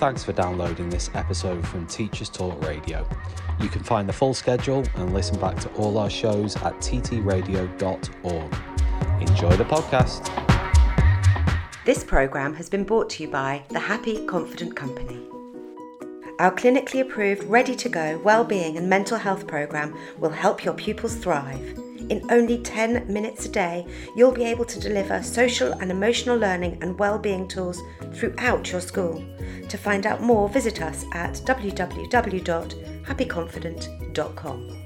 Thanks for downloading this episode from Teachers Talk Radio. You can find the full schedule and listen back to all our shows at ttradio.org. Enjoy the podcast. This programme has been brought to you by the Happy Confident Company. Our clinically approved, ready to go wellbeing and mental health programme will help your pupils thrive. In only 10 minutes a day, you'll be able to deliver social and emotional learning and well-being tools throughout your school. To find out more, visit us at www.happyconfident.com.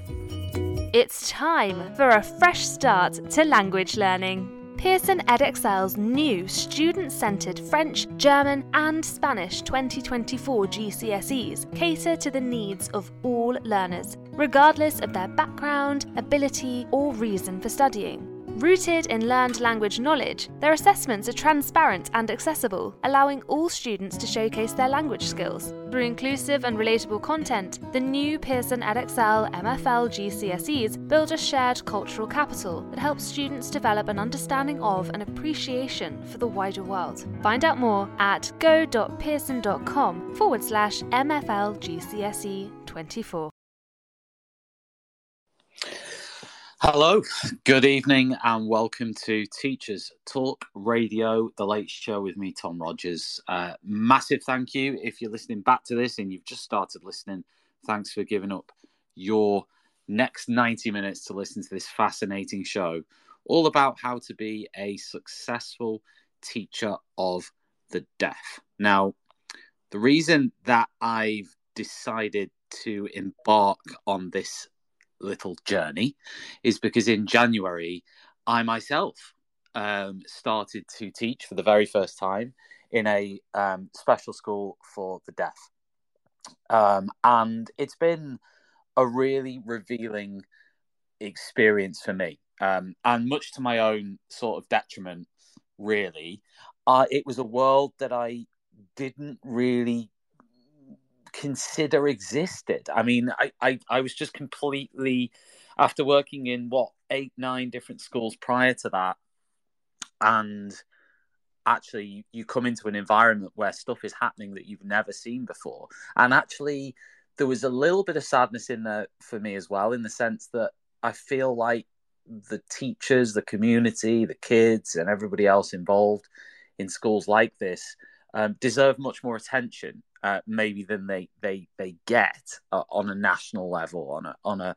It's time for a fresh start to language learning. Pearson Edexcel's new student centred French, German, and Spanish 2024 GCSEs cater to the needs of all learners, regardless of their background, ability, or reason for studying. Rooted in learned language knowledge, their assessments are transparent and accessible, allowing all students to showcase their language skills. Through inclusive and relatable content, the new Pearson Edexcel MFL GCSEs build a shared cultural capital that helps students develop an understanding of and appreciation for the wider world. Find out more at go.pearson.com forward slash MFL GCSE 24. Hello, good evening, and welcome to Teachers Talk Radio, the late show with me, Tom Rogers. Uh, massive thank you if you're listening back to this and you've just started listening. Thanks for giving up your next 90 minutes to listen to this fascinating show, all about how to be a successful teacher of the deaf. Now, the reason that I've decided to embark on this little journey is because in January, I myself um, started to teach for the very first time in a um, special school for the deaf. Um, and it's been a really revealing experience for me. Um, and much to my own sort of detriment, really, uh, it was a world that I didn't really consider existed. I mean, I, I, I was just completely, after working in what, eight, nine different schools prior to that, and actually you, come into an environment where stuff is happening that you've never seen before. And actually, there was a little bit of sadness in there for me as well, in the sense that I feel like the teachers, the community, the kids, and everybody else involved in schools like this um, deserve much more attention uh, maybe than they they they get uh, on a national level, on a on a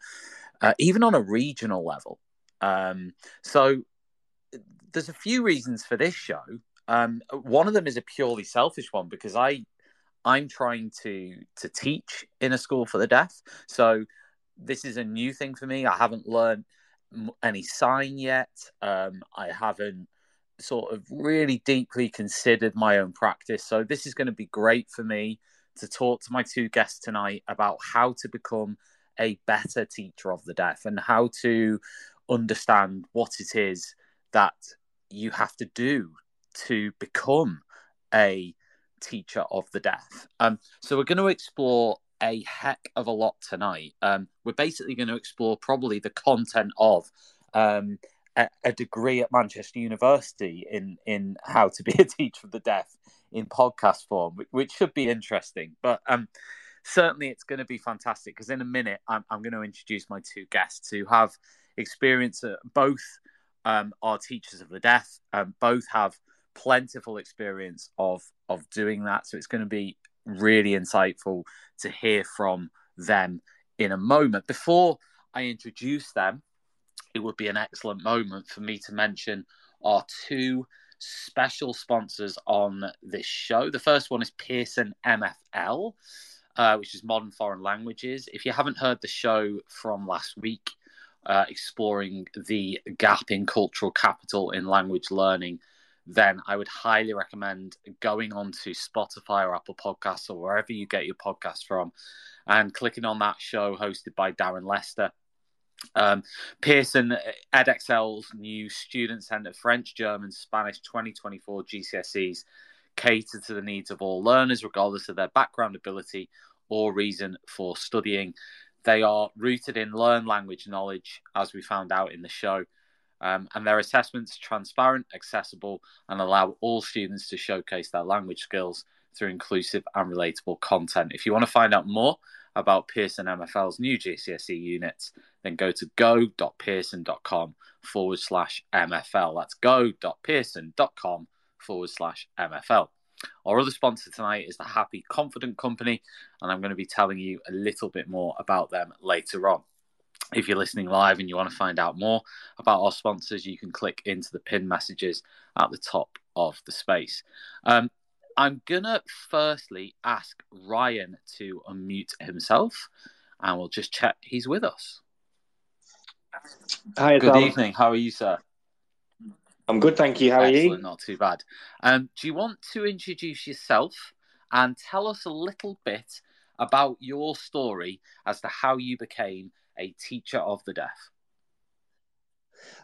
uh, even on a regional level. Um, so there's a few reasons for this show. Um, one of them is a purely selfish one because I I'm trying to to teach in a school for the deaf. So this is a new thing for me. I haven't learned any sign yet. Um, I haven't sort of really deeply considered my own practice. So this is going to be great for me to talk to my two guests tonight about how to become a better teacher of the deaf and how to understand what it is that you have to do to become a teacher of the deaf. Um, so we're going to explore a heck of a lot tonight. Um, we're basically going to explore probably the content of um, a, degree at Manchester University in in how to be a teacher of the deaf in podcast form, which should be interesting. But um, certainly it's going to be fantastic because in a minute I'm, I'm going to introduce my two guests who have experience. Uh, both um, are teachers of the deaf. Um, both have plentiful experience of of doing that. So it's going to be really insightful to hear from them in a moment. Before I introduce them, it would be an excellent moment for me to mention our two special sponsors on this show. The first one is Pearson MFL, uh, which is Modern Foreign Languages. If you haven't heard the show from last week, uh, exploring the gap in cultural capital in language learning, then I would highly recommend going on to Spotify or Apple Podcasts or wherever you get your podcast from and clicking on that show hosted by Darren Lester. Um, Pearson Edexcel's new Student Centre French, German, Spanish 2024 GCSEs cater to the needs of all learners, regardless of their background, ability, or reason for studying. They are rooted in learned language knowledge, as we found out in the show, Um, and their assessments are transparent, accessible, and allow all students to showcase their language skills through inclusive and relatable content. If you want to find out more about Pearson MFL's new GCSE units, then go to go.pearson.com forward slash MFL. That's go.pearson.com forward slash MFL. Our other sponsor tonight is the Happy Confident Company, and I'm going to be telling you a little bit more about them later on. If you're listening live and you want to find out more about our sponsors, you can click into the pin messages at the top of the space. Um, I'm going to firstly ask Ryan to unmute himself, and we'll just check he's with us. Hi, Good Tom. evening. How are you, sir? I'm good, thank you. How are you? not too bad. Um, do you want to introduce yourself and tell us a little bit about your story as to how you became a teacher of the deaf?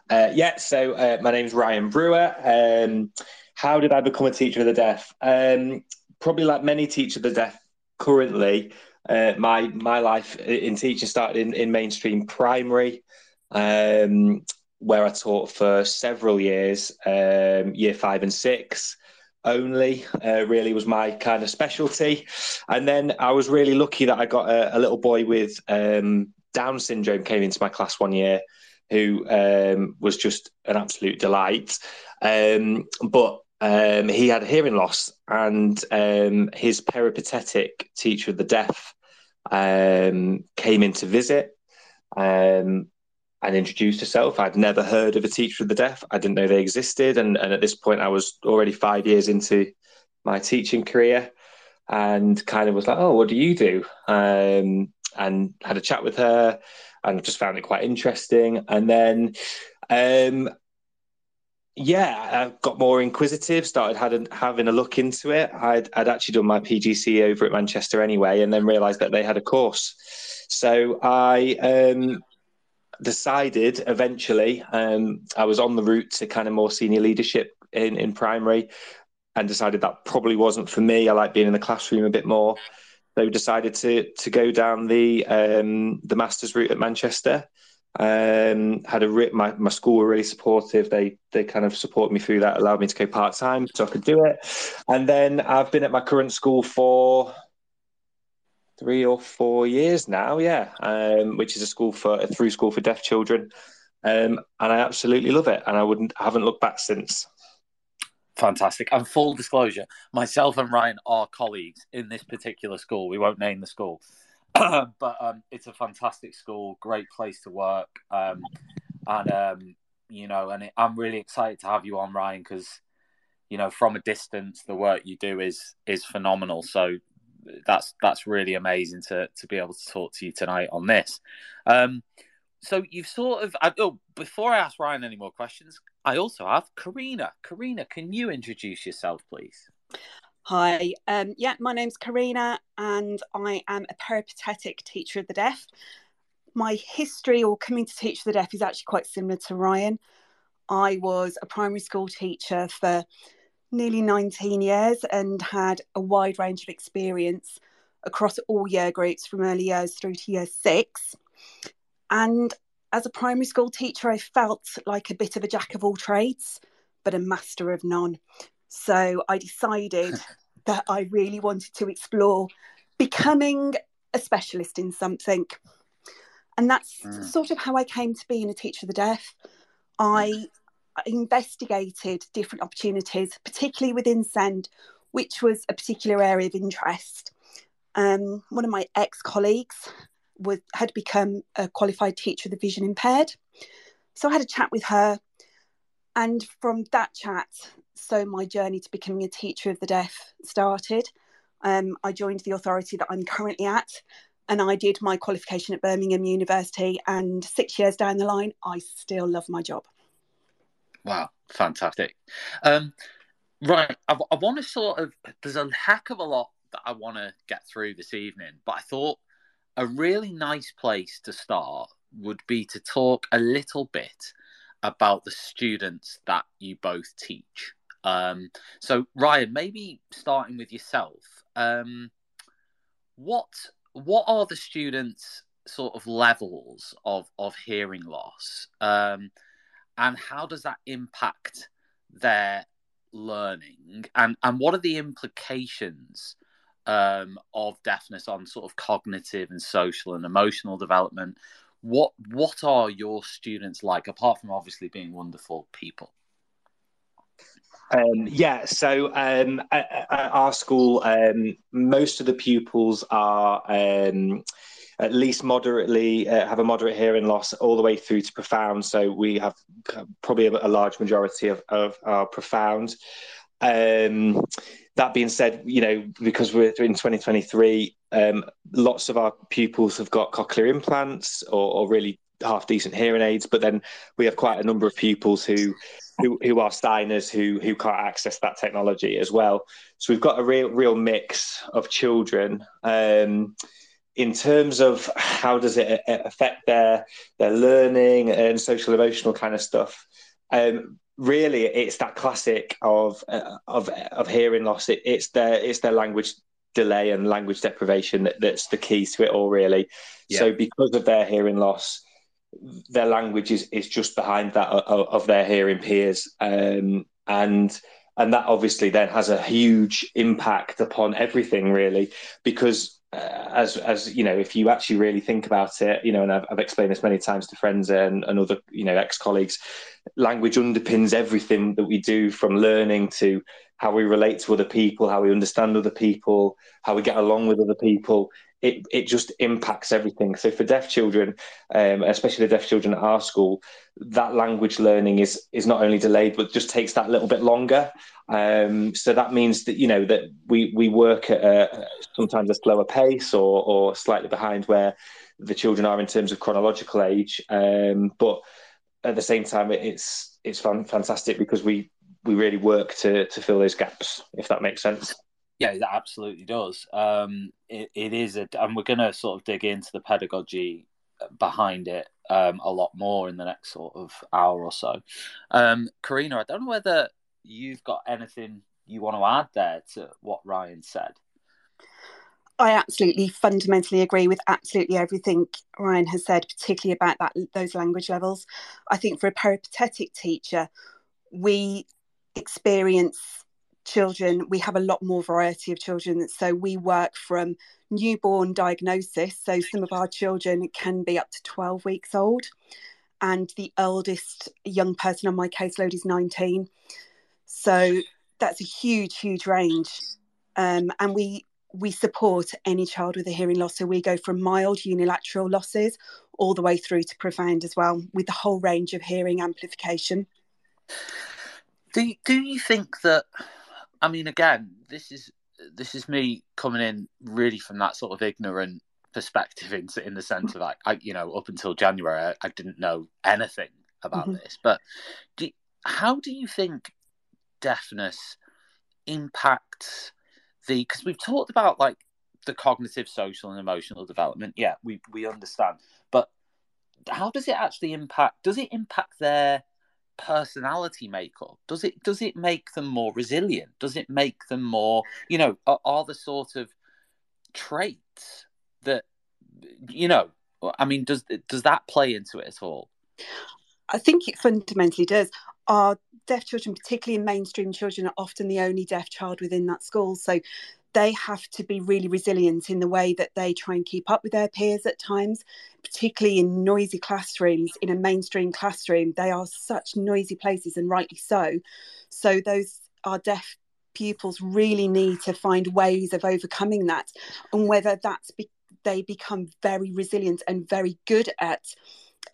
Uh, yeah, so uh, my name's Ryan Brewer. Um, how did I become a teacher of the deaf? Um, probably like many teachers of the deaf currently, uh, my my life in teaching started in, in mainstream primary, um, where I taught for several years, um, year five and six only uh, really was my kind of specialty. And then I was really lucky that I got a, a little boy with um, Down syndrome came into my class one year who um, was just an absolute delight. Um, but um, he had hearing loss, and um, his peripatetic teacher of the deaf um, came in to visit um, and introduced herself. I'd never heard of a teacher of the deaf. I didn't know they existed, and, and at this point, I was already five years into my teaching career, and kind of was like, "Oh, what do you do?" And had a chat with her and just found it quite interesting. And then, um, yeah, I got more inquisitive, started had having a look into it. I'd, I'd actually done my PGC over at Manchester anyway, and then realised that they had a course. So I um, decided eventually, um, I was on the route to kind of more senior leadership in, in primary and decided that probably wasn't for me. I like being in the classroom a bit more. So decided to to go down the um, the masters route at Manchester. Um, had a my my school were really supportive. They they kind of supported me through that, allowed me to go part time so I could do it. And then I've been at my current school for three or four years now. Yeah, um, which is a school for a through school for deaf children, um, and I absolutely love it. And I wouldn't haven't looked back since. Fantastic. And full disclosure, myself and Ryan are colleagues in this particular school. We won't name the school, but um, it's a fantastic school, great place to work, um, and um, you know, and it, I'm really excited to have you on, Ryan, because you know, from a distance, the work you do is is phenomenal. So that's that's really amazing to to be able to talk to you tonight on this. Um, so you've sort of I, oh before I ask Ryan any more questions, I also have Corrina. Corrina, can you introduce yourself, please? Hi, um, yeah, my name's Corrina, and I am a peripatetic teacher of the deaf. My history or coming to teach the deaf is actually quite similar to Ryan. I was a primary school teacher for nearly 19 years and had a wide range of experience across all year groups from early years through to year six. And as a primary school teacher, I felt like a bit of a jack of all trades, but a master of none. So I decided that I really wanted to explore becoming a specialist in something. And that's mm. sort of how I came to being a teacher of the deaf. I investigated different opportunities, particularly within SEND, which was a particular area of interest. Um, one of my ex colleagues was had become a qualified teacher of the vision impaired. So I had a chat with her, and from that chat, so my journey to becoming a teacher of the deaf started. Um, I joined the authority that I'm currently at, and I did my qualification at Birmingham University. And six years down the line, I still love my job. Wow, fantastic! Um, right, I, I want to sort of. There's a heck of a lot that I want to get through this evening, but I thought a really nice place to start would be to talk a little bit about the students that you both teach. Um, so, Ryan, maybe starting with yourself, um, what what are the students' sort of levels of of hearing loss, um, and how does that impact their learning and and what are the implications um, of deafness on sort of cognitive and social and emotional development what what are your students like apart from obviously being wonderful people um, yeah, so um, at, at, our school, um, most of the pupils are um, at least moderately uh, have a moderate hearing loss, all the way through to profound. So we have probably a, a large majority of, of our profound. Um, that being said, you know, because we're in 2023, um, lots of our pupils have got cochlear implants or, or really half decent hearing aids, but then we have quite a number of pupils who who, who are Steiners who who can't access that technology as well. So we've got a real real mix of children. Um, in terms of how does it affect their their learning and social emotional kind of stuff, um, really it's that classic of uh, of of hearing loss. It, it's their it's their language delay and language deprivation that, that's the key to it all really. Yeah. So because of their hearing loss, their language is, is just behind that of, of their hearing peers. Um, and and that obviously then has a huge impact upon everything really because Uh, as as you know if you actually really think about it you know and I've, I've explained this many times to friends and, and other you know ex-colleagues language underpins everything that we do from learning to how we relate to other people how we understand other people how we get along with other people it, it just impacts everything. So for deaf children, um, especially the deaf children at our school, that language learning is is not only delayed but just takes that little bit longer. Um, so that means that you know that we we work at a, sometimes a slower pace or or slightly behind where the children are in terms of chronological age. Um, but at the same time, it's it's fantastic because we we really work to to fill those gaps, if that makes sense. Yeah, that absolutely does. Um, it, it is, a, and we're going to sort of dig into the pedagogy behind it um, a lot more in the next sort of hour or so. Um, Corrina, I don't know whether you've got anything you want to add there to what Ryan said. I absolutely fundamentally agree with absolutely everything Ryan has said, particularly about that those language levels. I think for a peripatetic teacher, we experience children, we have a lot more variety of children. So we work from newborn diagnosis. So some of our children can be up to 12 weeks old. And the eldest young person on my caseload is 19. So that's a huge, huge range. Um, and we we support any child with a hearing loss. So we go from mild unilateral losses all the way through to profound as well, with the whole range of hearing amplification. Do do you think that I mean, again, this is this is me coming in really from that sort of ignorant perspective in, in the sense of like I, you know, up until January, I, I didn't know anything about mm-hmm. this. But do, how do you think deafness impacts the? Because we've talked about like the cognitive, social, and emotional development. Yeah, we we understand, but how does it actually impact? Does it impact their personality makeup? Does it does it make them more resilient? Does it make them more, you know, are, are the sort of traits that you know? I mean, does does that play into it at all? I think it fundamentally does. Our deaf children, particularly in mainstream children, are often the only deaf child within that school. So they have to be really resilient in the way that they try and keep up with their peers at times, particularly in noisy classrooms. In a mainstream classroom, they are such noisy places, and rightly so. So, those are deaf pupils really need to find ways of overcoming that, and whether that's be- they become very resilient and very good at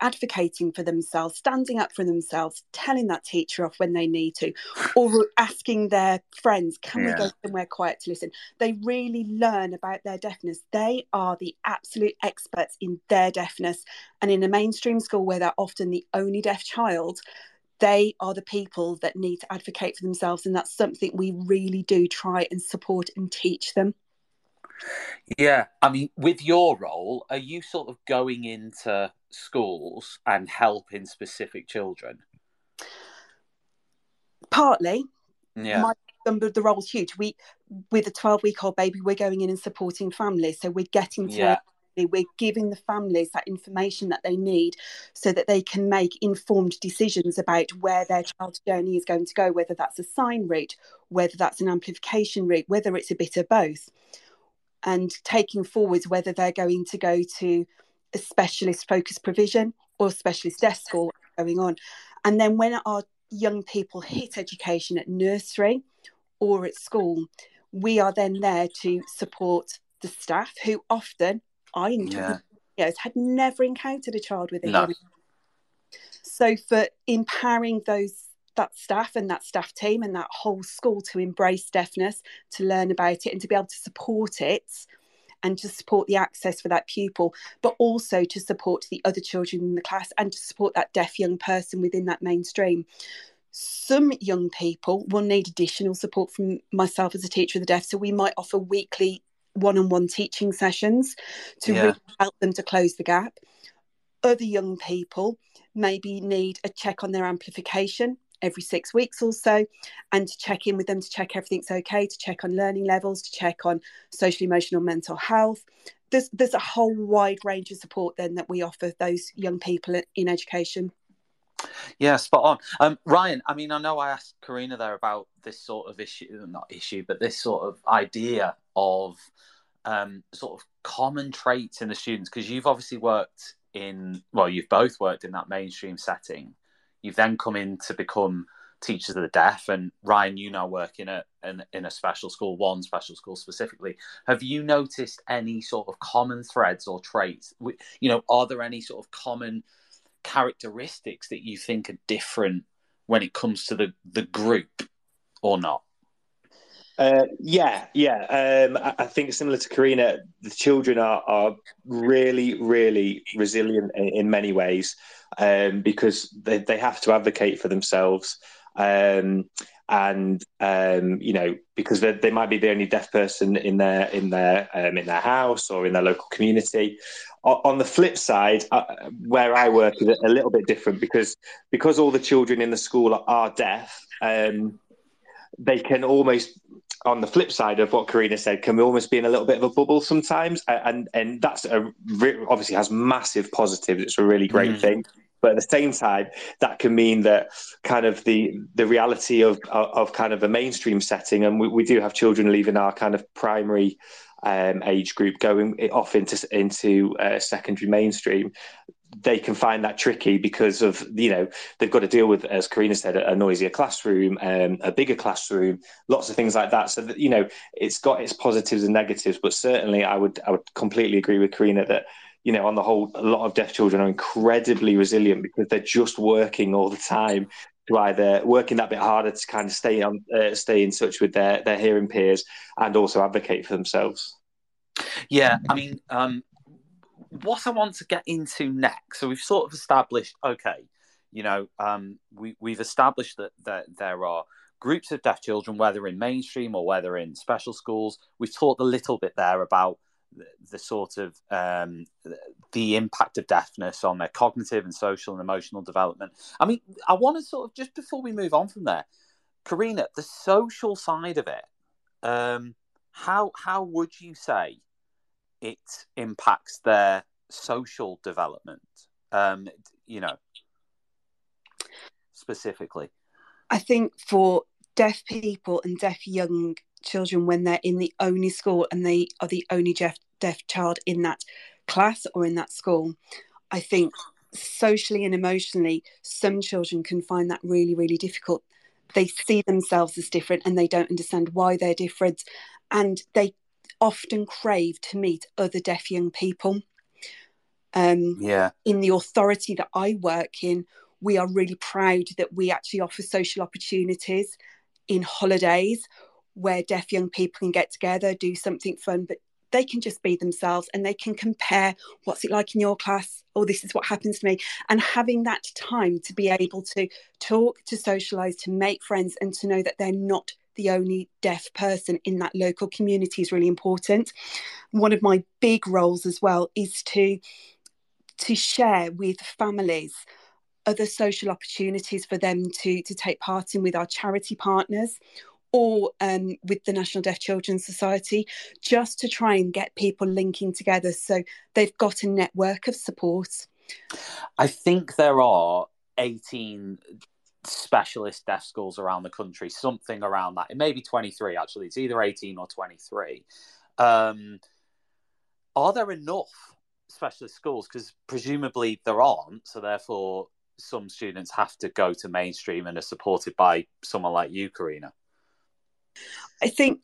advocating for themselves, standing up for themselves, telling that teacher off when they need to, or asking their friends, can yeah. we go somewhere quiet to listen? They really learn about their deafness. They are the absolute experts in their deafness. And in a mainstream school where they're often the only deaf child, they are the people that need to advocate for themselves. And that's something we really do try and support and teach them. Yeah, I mean, with your role, are you sort of going into schools and helping specific children? Partly. Yeah. My the role's huge. We with a 12 week old baby, we're going in and supporting families. So we're getting to yeah. we're giving the families that information that they need so that they can make informed decisions about where their child's journey is going to go, whether that's a sign route, whether that's an amplification route, whether it's a bit of both. And taking forwards whether they're going to go to a specialist focused provision or specialist desk school going on. And then when our young people hit education at nursery or at school, we are then there to support the staff who often I yeah. years had never encountered a child with a no. So for empowering those that staff and that staff team and that whole school to embrace deafness, to learn about it and to be able to support it and to support the access for that pupil, but also to support the other children in the class and to support that deaf young person within that mainstream. Some young people will need additional support from myself as a teacher of the deaf, so we might offer weekly one-on-one teaching sessions to yeah. really help them to close the gap. Other young people maybe need a check on their amplification every six weeks or so and to check in with them to check everything's okay to check on learning levels to check on social emotional mental health there's there's a whole wide range of support then that we offer those young people in education yeah, spot on. Um, Ryan, I mean, I know I asked Corrina there about this sort of issue, not issue, but this sort of idea of um, sort of common traits in the students because you've obviously worked in, well, you've both worked in that mainstream setting. You've then come in to become teachers of the deaf, and Ryan, you now work in a in, in a special school, one special school specifically. Have you noticed any sort of common threads or traits? You know, are there any sort of common characteristics that you think are different when it comes to the the group, or not? Uh, yeah, yeah. Um, I, I, think similar to Corrina, the children are, are really, really resilient in, in many ways um, because they, they have to advocate for themselves. Um, and um, you know because they might be the only deaf person in their in their um, in their house or in their local community. on the flip side, uh, where I work is a little bit different because because all the children in the school are, are deaf. Um, they can almost on the flip side of what Corrina said, can almost be in a little bit of a bubble sometimes, and and that's a obviously has massive positives. It's a really great mm. thing, but at the same time, that can mean that kind of the the reality of of, of kind of a mainstream setting, and we, we do have children leaving our kind of primary um, age group going off into into uh, secondary mainstream they can find that tricky because of you know they've got to deal with as Corrina said a noisier classroom um, a bigger classroom lots of things like that. So that you know it's got its positives and negatives but certainly I would I would completely agree with Corrina that you know on the whole a lot of deaf children are incredibly resilient because they're just working all the time to either working that bit harder to kind of stay on uh, stay in touch with their their hearing peers and also advocate for themselves. Yeah i mean um what I want to get into next. So we've sort of established, okay, you know, um, we we've established that that there are groups of deaf children, whether in mainstream or whether in special schools. We've talked a little bit there about the, the sort of um, the impact of deafness on their cognitive and social and emotional development. I mean, I want to sort of just before we move on from there, Corrina, the social side of it. Um, how how would you say it impacts their social development um, you know specifically? I think for deaf people and deaf young children when they're in the only school and they are the only deaf, deaf child in that class or in that school i think socially and emotionally some children can find that really really difficult. They see themselves as different and they don't understand why they're different. And they often crave to meet other deaf young people. Um, yeah. In the authority that I work in, we are really proud that we actually offer social opportunities in holidays where deaf young people can get together, do something fun, but they can just be themselves and they can compare what's it like in your class or oh, this is what happens to me and having that time to be able to talk to socialize to make friends and to know that they're not the only deaf person in that local community is really important. One of my big roles as well is to to share with families other social opportunities for them to to take part in with our charity partners or um, with the National Deaf Children's Society, just to try and get people linking together so they've got a network of support. I think there are 18 specialist deaf schools around the country, something around that. It may be 23, actually. It's either 18 or 23. Um, are there enough specialist schools? Because presumably there aren't. So, therefore, some students have to go to mainstream and are supported by someone like you, Corrina. I think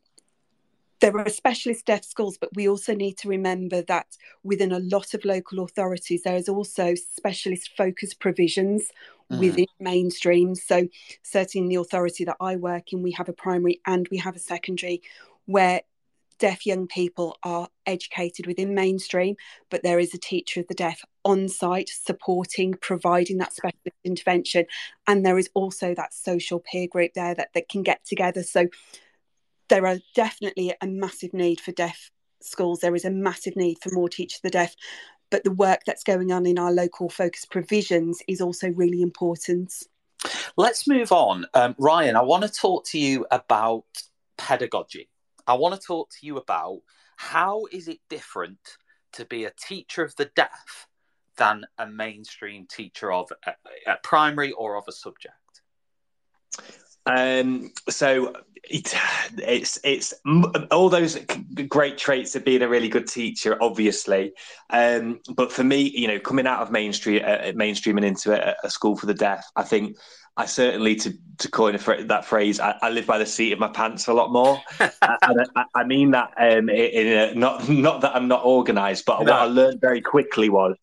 there are specialist deaf schools, but we also need to remember that within a lot of local authorities, there is also specialist focus provisions mm. within mainstream. So, certainly in the authority that I work in, we have a primary and we have a secondary where deaf young people are educated within mainstream, but there is a teacher of the deaf on site supporting, providing that specialist intervention. And there is also that social peer group there that, that can get together. So there are definitely a massive need for deaf schools. There is a massive need for more teachers of the deaf. But the work that's going on in our local focus provisions is also really important. Let's move on. Um, Ryan, I want to talk to you about pedagogy. I want to talk to you about how is it different to be a teacher of the deaf than a mainstream teacher of a, a primary or of a subject? Um, so it, it's it's all those great traits of being a really good teacher, obviously. Um, but for me, you know, coming out of mainstream, uh, mainstream and into a, a, school for the deaf, I think I certainly, to to coin a, that phrase, I, I, live by the seat of my pants a lot more. and I, I, mean that um, in a, not not that I'm not organised, but no. what I learned very quickly was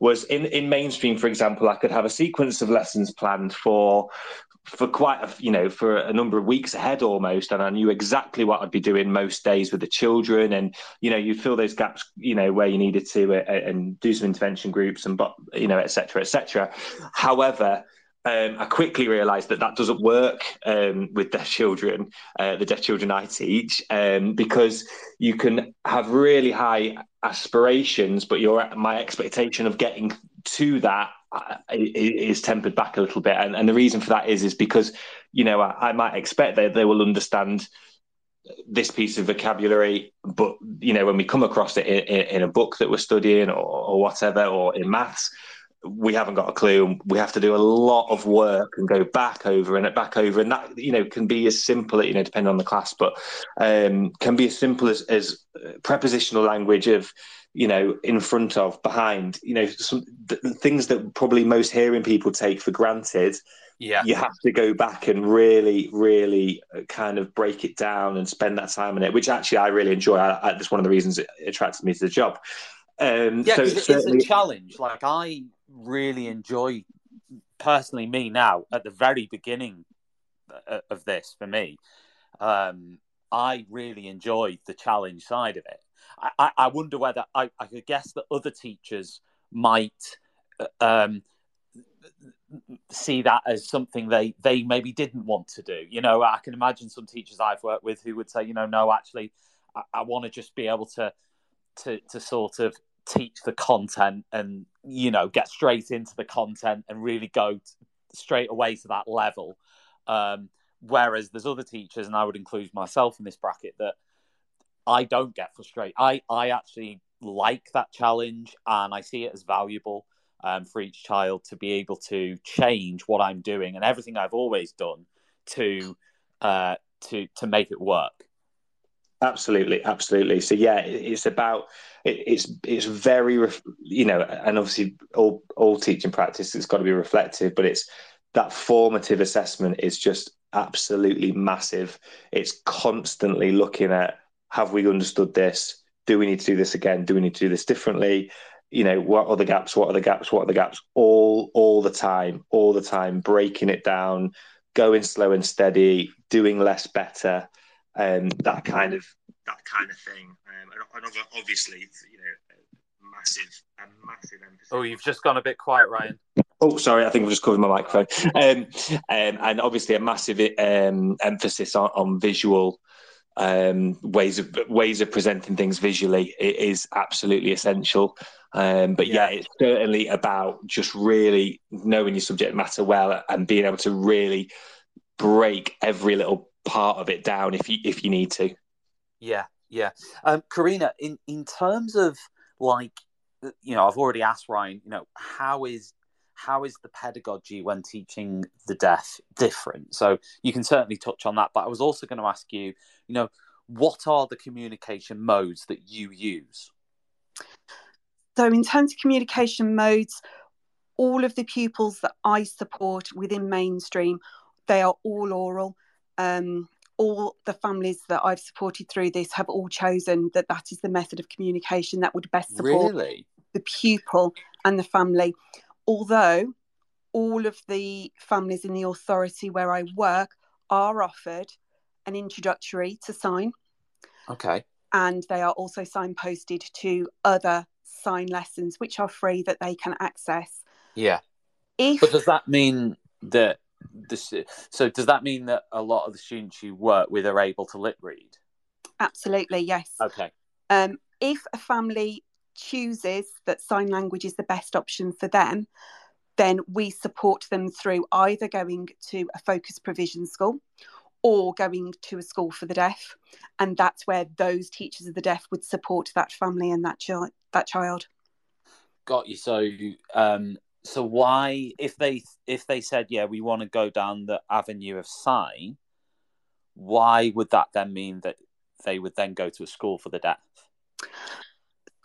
was in in mainstream, for example, I could have a sequence of lessons planned for for quite a you know for a number of weeks ahead almost and i knew exactly what i'd be doing most days with the children. And you know you fill those gaps you know where you needed to uh, and do some intervention groups and but you know etc etc however um, I quickly realised that that doesn't work um, with deaf children, uh, the deaf children I teach, um, because you can have really high aspirations, but your my expectation of getting to that uh, tempered back a little bit, and, and the reason for that is is because you know I, I might expect that they will understand this piece of vocabulary, but you know when we come across it in, in, in a book that we're studying or, or whatever, or in maths we haven't got a clue. We have to do a lot of work and go back over and back over, and that you know can be as simple, you know, depending on the class, but um, can be as simple as, as prepositional language of you know in front of, behind, you know, some things that probably most hearing people take for granted. Yeah, you have to go back and really, really uh, kind of break it down and spend that time on it, which actually I really enjoy. I, I, that's one of the reasons it attracted me to the job. Um, yeah, so it's a challenge. Like I really enjoy, personally, me now at the very beginning uh, of this for me. Um, I really enjoyed the challenge side of it. I, I wonder whether I, I could guess that other teachers might uh, um, see that as something they they maybe didn't want to do. You know, I can imagine some teachers I've worked with who would say, you know, no, actually, I, I want to just be able to to to sort of teach the content and you know get straight into the content and really go t- straight away to that level um, whereas there's other teachers and i would include myself in this bracket that i don't get frustrated i i actually like that challenge and i see it as valuable um, for each child to be able to change what i'm doing and everything i've always done to uh, to to make it work Absolutely, absolutely. So yeah, it's about it's it's very you know, and obviously all all teaching practice has got to be reflective, but it's that formative assessment is just absolutely massive. It's constantly looking at have we understood this? Do we need to do this again? Do we need to do this differently? You know, what are the gaps? What are the gaps? What are the gaps? All all the time, all the time, breaking it down, going slow and steady, doing less better um, that kind of that kind of thing. Um, and, and obviously, you know, massive, massive emphasis. Oh, you've just gone a bit quiet, Ryan. Oh, sorry, I think I've just covered my microphone. Um, um, and obviously, a massive um, emphasis on, on visual um, ways of ways of presenting things visually it is absolutely essential. Um, but yeah. yeah. it's certainly about just really knowing your subject matter well and being able to really break every little part of it down if you if you need to. Yeah, yeah. Um, Corrina, in in terms of like, you know, I've already asked Ryan. You know, how is how is the pedagogy when teaching the deaf different? So you can certainly touch on that. But I was also going to ask you, you know, what are the communication modes that you use? So, in terms of communication modes, all of the pupils that I support within mainstream, they are all oral. Um, all the families that I've supported through this have all chosen that that is the method of communication that would best support really? the pupil and the family. Although all of the families in the authority where I work are offered an introductory to sign. Okay. And they are also signposted to other sign lessons, which are free that they can access. Yeah. If But does that mean that this? So does that mean that a lot of the students you work with are able to lip read? absolutely, yes. Okay. Um, if a family chooses that sign language is the best option for them, then we support them through either going to a focus provision school or going to a school for the deaf. And that's where those teachers of the deaf would support that family and that, chi- that child. Got you. So, um, so why, if they if they said, yeah, we want to go down the avenue of sign, why would that then mean that they would then go to a school for the deaf?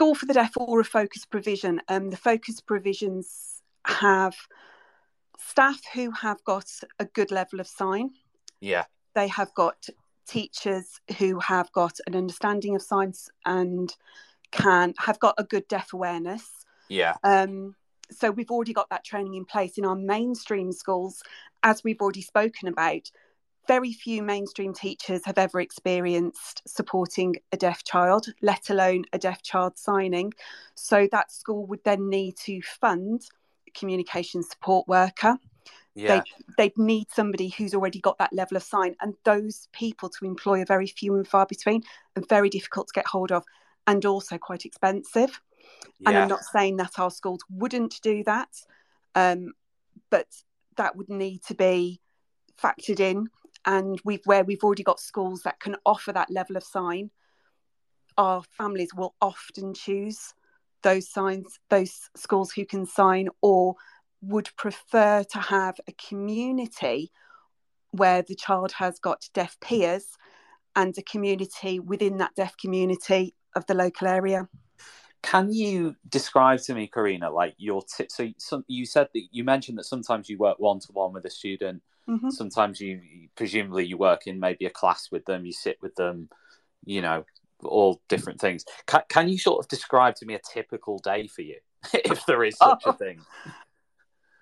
School for the deaf or a focus provision. Um, the focus provisions have staff who have got a good level of sign. Yeah. They have got teachers who have got an understanding of science and can have got a good deaf awareness. Yeah. Um, so we've already got that training in place in our mainstream schools, as we've already spoken about. Very few mainstream teachers have ever experienced supporting a deaf child, let alone a deaf child signing. So that school would then need to fund a communication support worker. Yeah. They, they'd need somebody who's already got that level of sign, and those people to employ are very few and far between and very difficult to get hold of, and also quite expensive. Yeah. And. I'm not saying that our schools wouldn't do that, um, but that would need to be factored in. And we've where we've already got schools that can offer that level of sign, our families will often choose those signs, those schools who can sign, or would prefer to have a community where the child has got deaf peers and a community within that deaf community of the local area. Can you describe to me, Corrina, like your t- so some, you said that you mentioned that sometimes you work one to one with a student. Mm-hmm. Sometimes you presumably you work in maybe a class with them. You sit with them, you know, all different things. Can, can you sort of describe to me a typical day for you, if there is such Oh. a thing?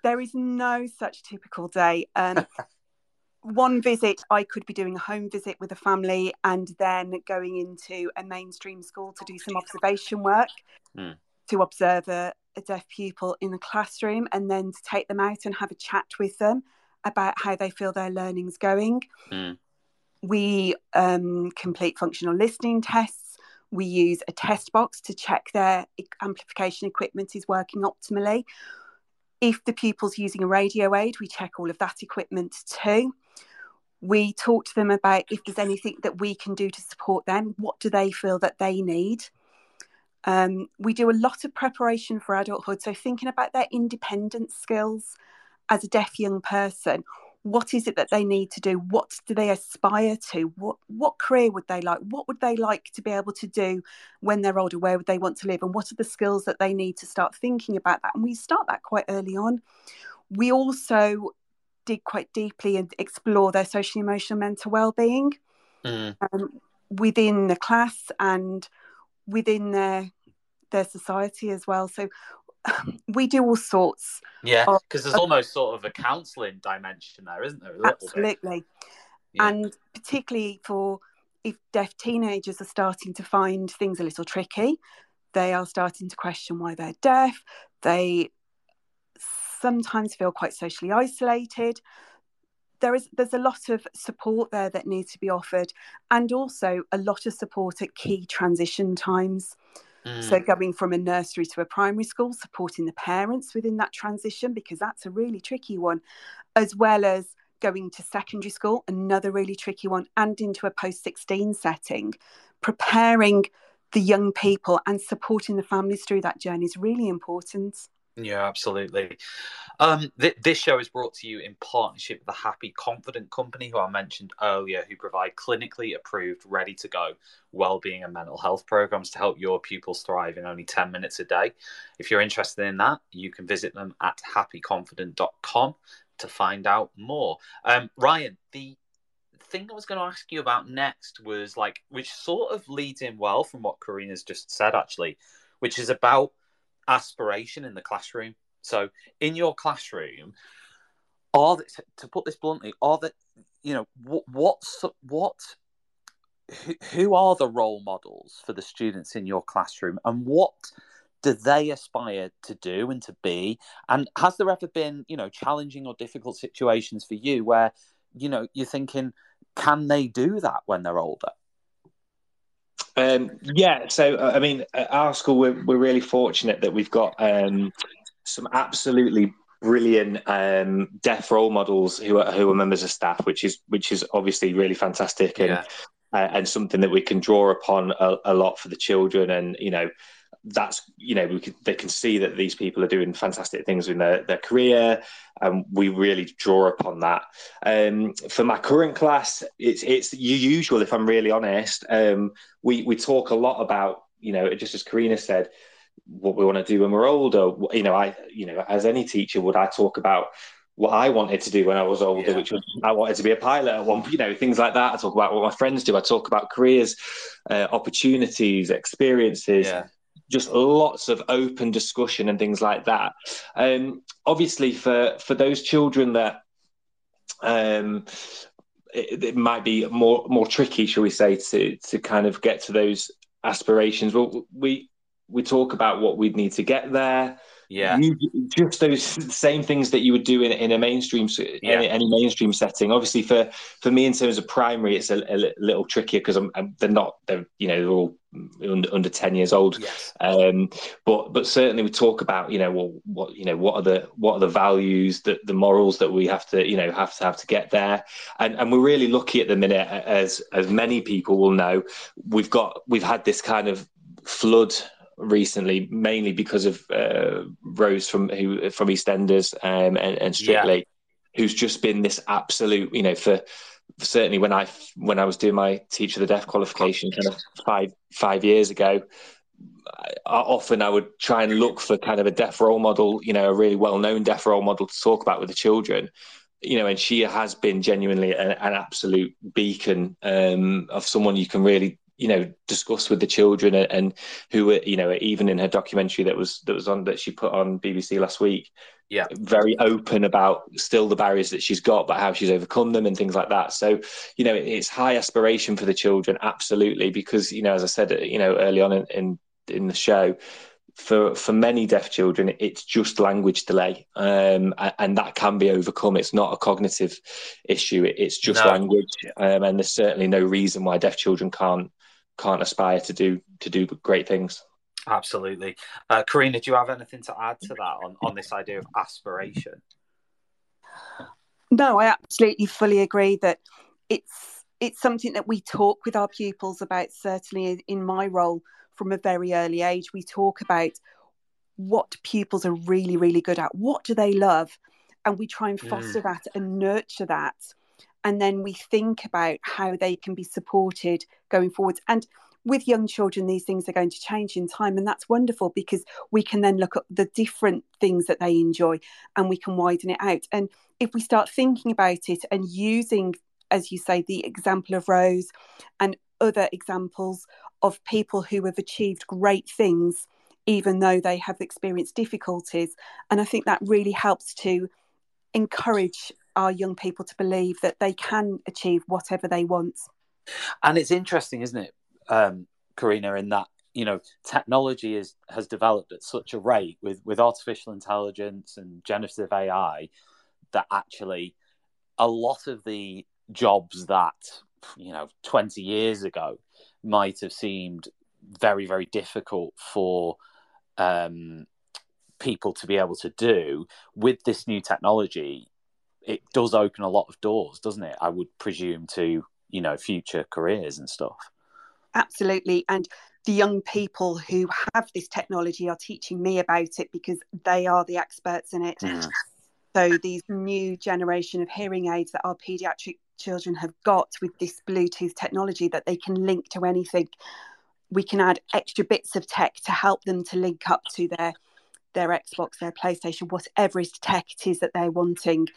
There is no such typical day. Um, one visit, I could be doing a home visit with a family and then going into a mainstream school to do some observation work Hmm. to observe a, a deaf pupil in the classroom and then to take them out and have a chat with them about how they feel their learning's going. Hmm. We um, complete functional listening tests. We use a test box to check their amplification equipment is working optimally. If the pupil's using a radio aid, we check all of that equipment too. We talk to them about if there's anything that we can do to support them. What do they feel that they need? Um, we do a lot of preparation for adulthood. So, thinking about their independent skills as a deaf young person, what is it that they need to do? What do they aspire to? What what career would they like? What would they like to be able to do when they're older? Where would they want to live? And what are the skills that they need to start thinking about that? And we start that quite early on. We also dig quite deeply and explore their social, emotional, mental well-being Mm. um, within the class and within their their society as well. So we do all sorts. Yeah, because there's almost sort of a counselling dimension there, isn't there? A little bit. Absolutely. Yeah. And particularly for if deaf teenagers are starting to find things a little tricky, they are starting to question why they're deaf. They sometimes feel quite socially isolated. There is there's a lot of support there that needs to be offered, and also a lot of support at key transition times. Mm. So going from a nursery to a primary school, supporting the parents within that transition because that's a really tricky one, as well as going to secondary school, another really tricky one, and into a post 16 setting, preparing the young people and supporting the families through that journey is really important. Yeah, absolutely. Um, th- this show is brought to you in partnership with the Happy Confident Company, who I mentioned earlier, who provide clinically approved, ready to go well-being and mental health programs to help your pupils thrive in only 10 minutes a day. If you're interested in that, you can visit them at happyconfident.com to find out more. Um, Ryan, the thing I was going to ask you about next was like, which sort of leads in well from what Corrina's just said, actually, which is about aspiration in the classroom. So, in your classroom, are the, to put this bluntly, are that you know what what's what who, who are the role models for the students in your classroom, and what do they aspire to do and to be? And has there ever been you know challenging or difficult situations for you where you know you're thinking, can they do that when they're older? Um, yeah, so uh, I mean, at our school, we're, we're really fortunate that we've got um, some absolutely brilliant um, deaf role models who are who are members of staff, which is which is obviously really fantastic and yeah. uh, and something that we can draw upon a, a, lot for the children. And you know, that's you know we can, they can see that these people are doing fantastic things in their, their career and we really draw upon that um, for my current class it's it's usual if i'm really honest um, we we talk a lot about you know just as Corrina said what we want to do when we're older you know i you know as any teacher would i talk about what I wanted to do when I was older, yeah. which was I wanted to be a pilot at one, you know, things like that. I talk about what my friends do. I talk about careers, uh, opportunities, experiences. Yeah just lots of open discussion and things like that. Um, obviously, for for those children that um, it, it, might be more more tricky, shall we say, to to kind of get to those aspirations. Well, we we talk about what we'd need to get there. Yeah, you, just those same things that you would do in, in a mainstream yeah. any, any, mainstream setting. Obviously, for for me in terms of primary, it's a, a little trickier because I'm, I'm, they're not they're you know they're all under, under 10 years old yes. um, but but certainly we talk about you know well, what you know what are the what are the values that the morals that we have to you know have to have to get there and and we're really lucky at the minute as as many people will know we've got we've had this kind of flood recently mainly because of uh, Rose from who from EastEnders um, and, and Strictly yeah. who's just been this absolute you know for certainly when I when I was doing my teacher of the deaf qualification kind of five five years ago, I, often I would try and look for kind of a deaf role model, you know, a really well known deaf role model to talk about with the children. You know, and she has been genuinely an, an absolute beacon um, of someone you can really you know discuss with the children and, and who were you know even in her documentary that was that was on that she put on BBC last week yeah. very open about still the barriers that she's got but how she's overcome them and things like that. So you know it's high aspiration for the children absolutely because you know as i said you know early on in in, in the show for for many deaf children it's just language delay um, and that can be overcome. It's not a cognitive issue it's just no. language um, and there's certainly no reason why deaf children can't can't aspire to do to do great things Absolutely. Uh, Corrina, do you have anything to add to that on, on this idea of aspiration? No, I absolutely fully agree that it's it's something that we talk with our pupils about. Certainly, in my role, from a very early age, we talk about what pupils are really, really good at. What do they love? And we try and foster mm. that and nurture that. And then we think about how they can be supported going forwards. And with young children, these things are going to change in time. And that's wonderful because we can then look at the different things that they enjoy and we can widen it out. And if we start thinking about it and using, as you say, the example of Rose and other examples of people who have achieved great things, even though they have experienced difficulties. And I think that really helps to encourage our young people to believe that they can achieve whatever they want. And it's interesting, isn't it? um, Corrina, in that you know technology is has developed at such a rate with with artificial intelligence and generative AI that actually a lot of the jobs that you know 20 years ago might have seemed very very difficult for um, people to be able to do with this new technology it does open a lot of doors, doesn't it? I would presume to you know future careers and stuff. Absolutely, and the young people who have this technology are teaching me about it because they are the experts in it. Mm. So these new generation of hearing aids that our paediatric children have got with this Bluetooth technology that they can link to anything. We can add extra bits of tech to help them to link up to their their Xbox, their PlayStation, whatever is tech it is that they're wanting.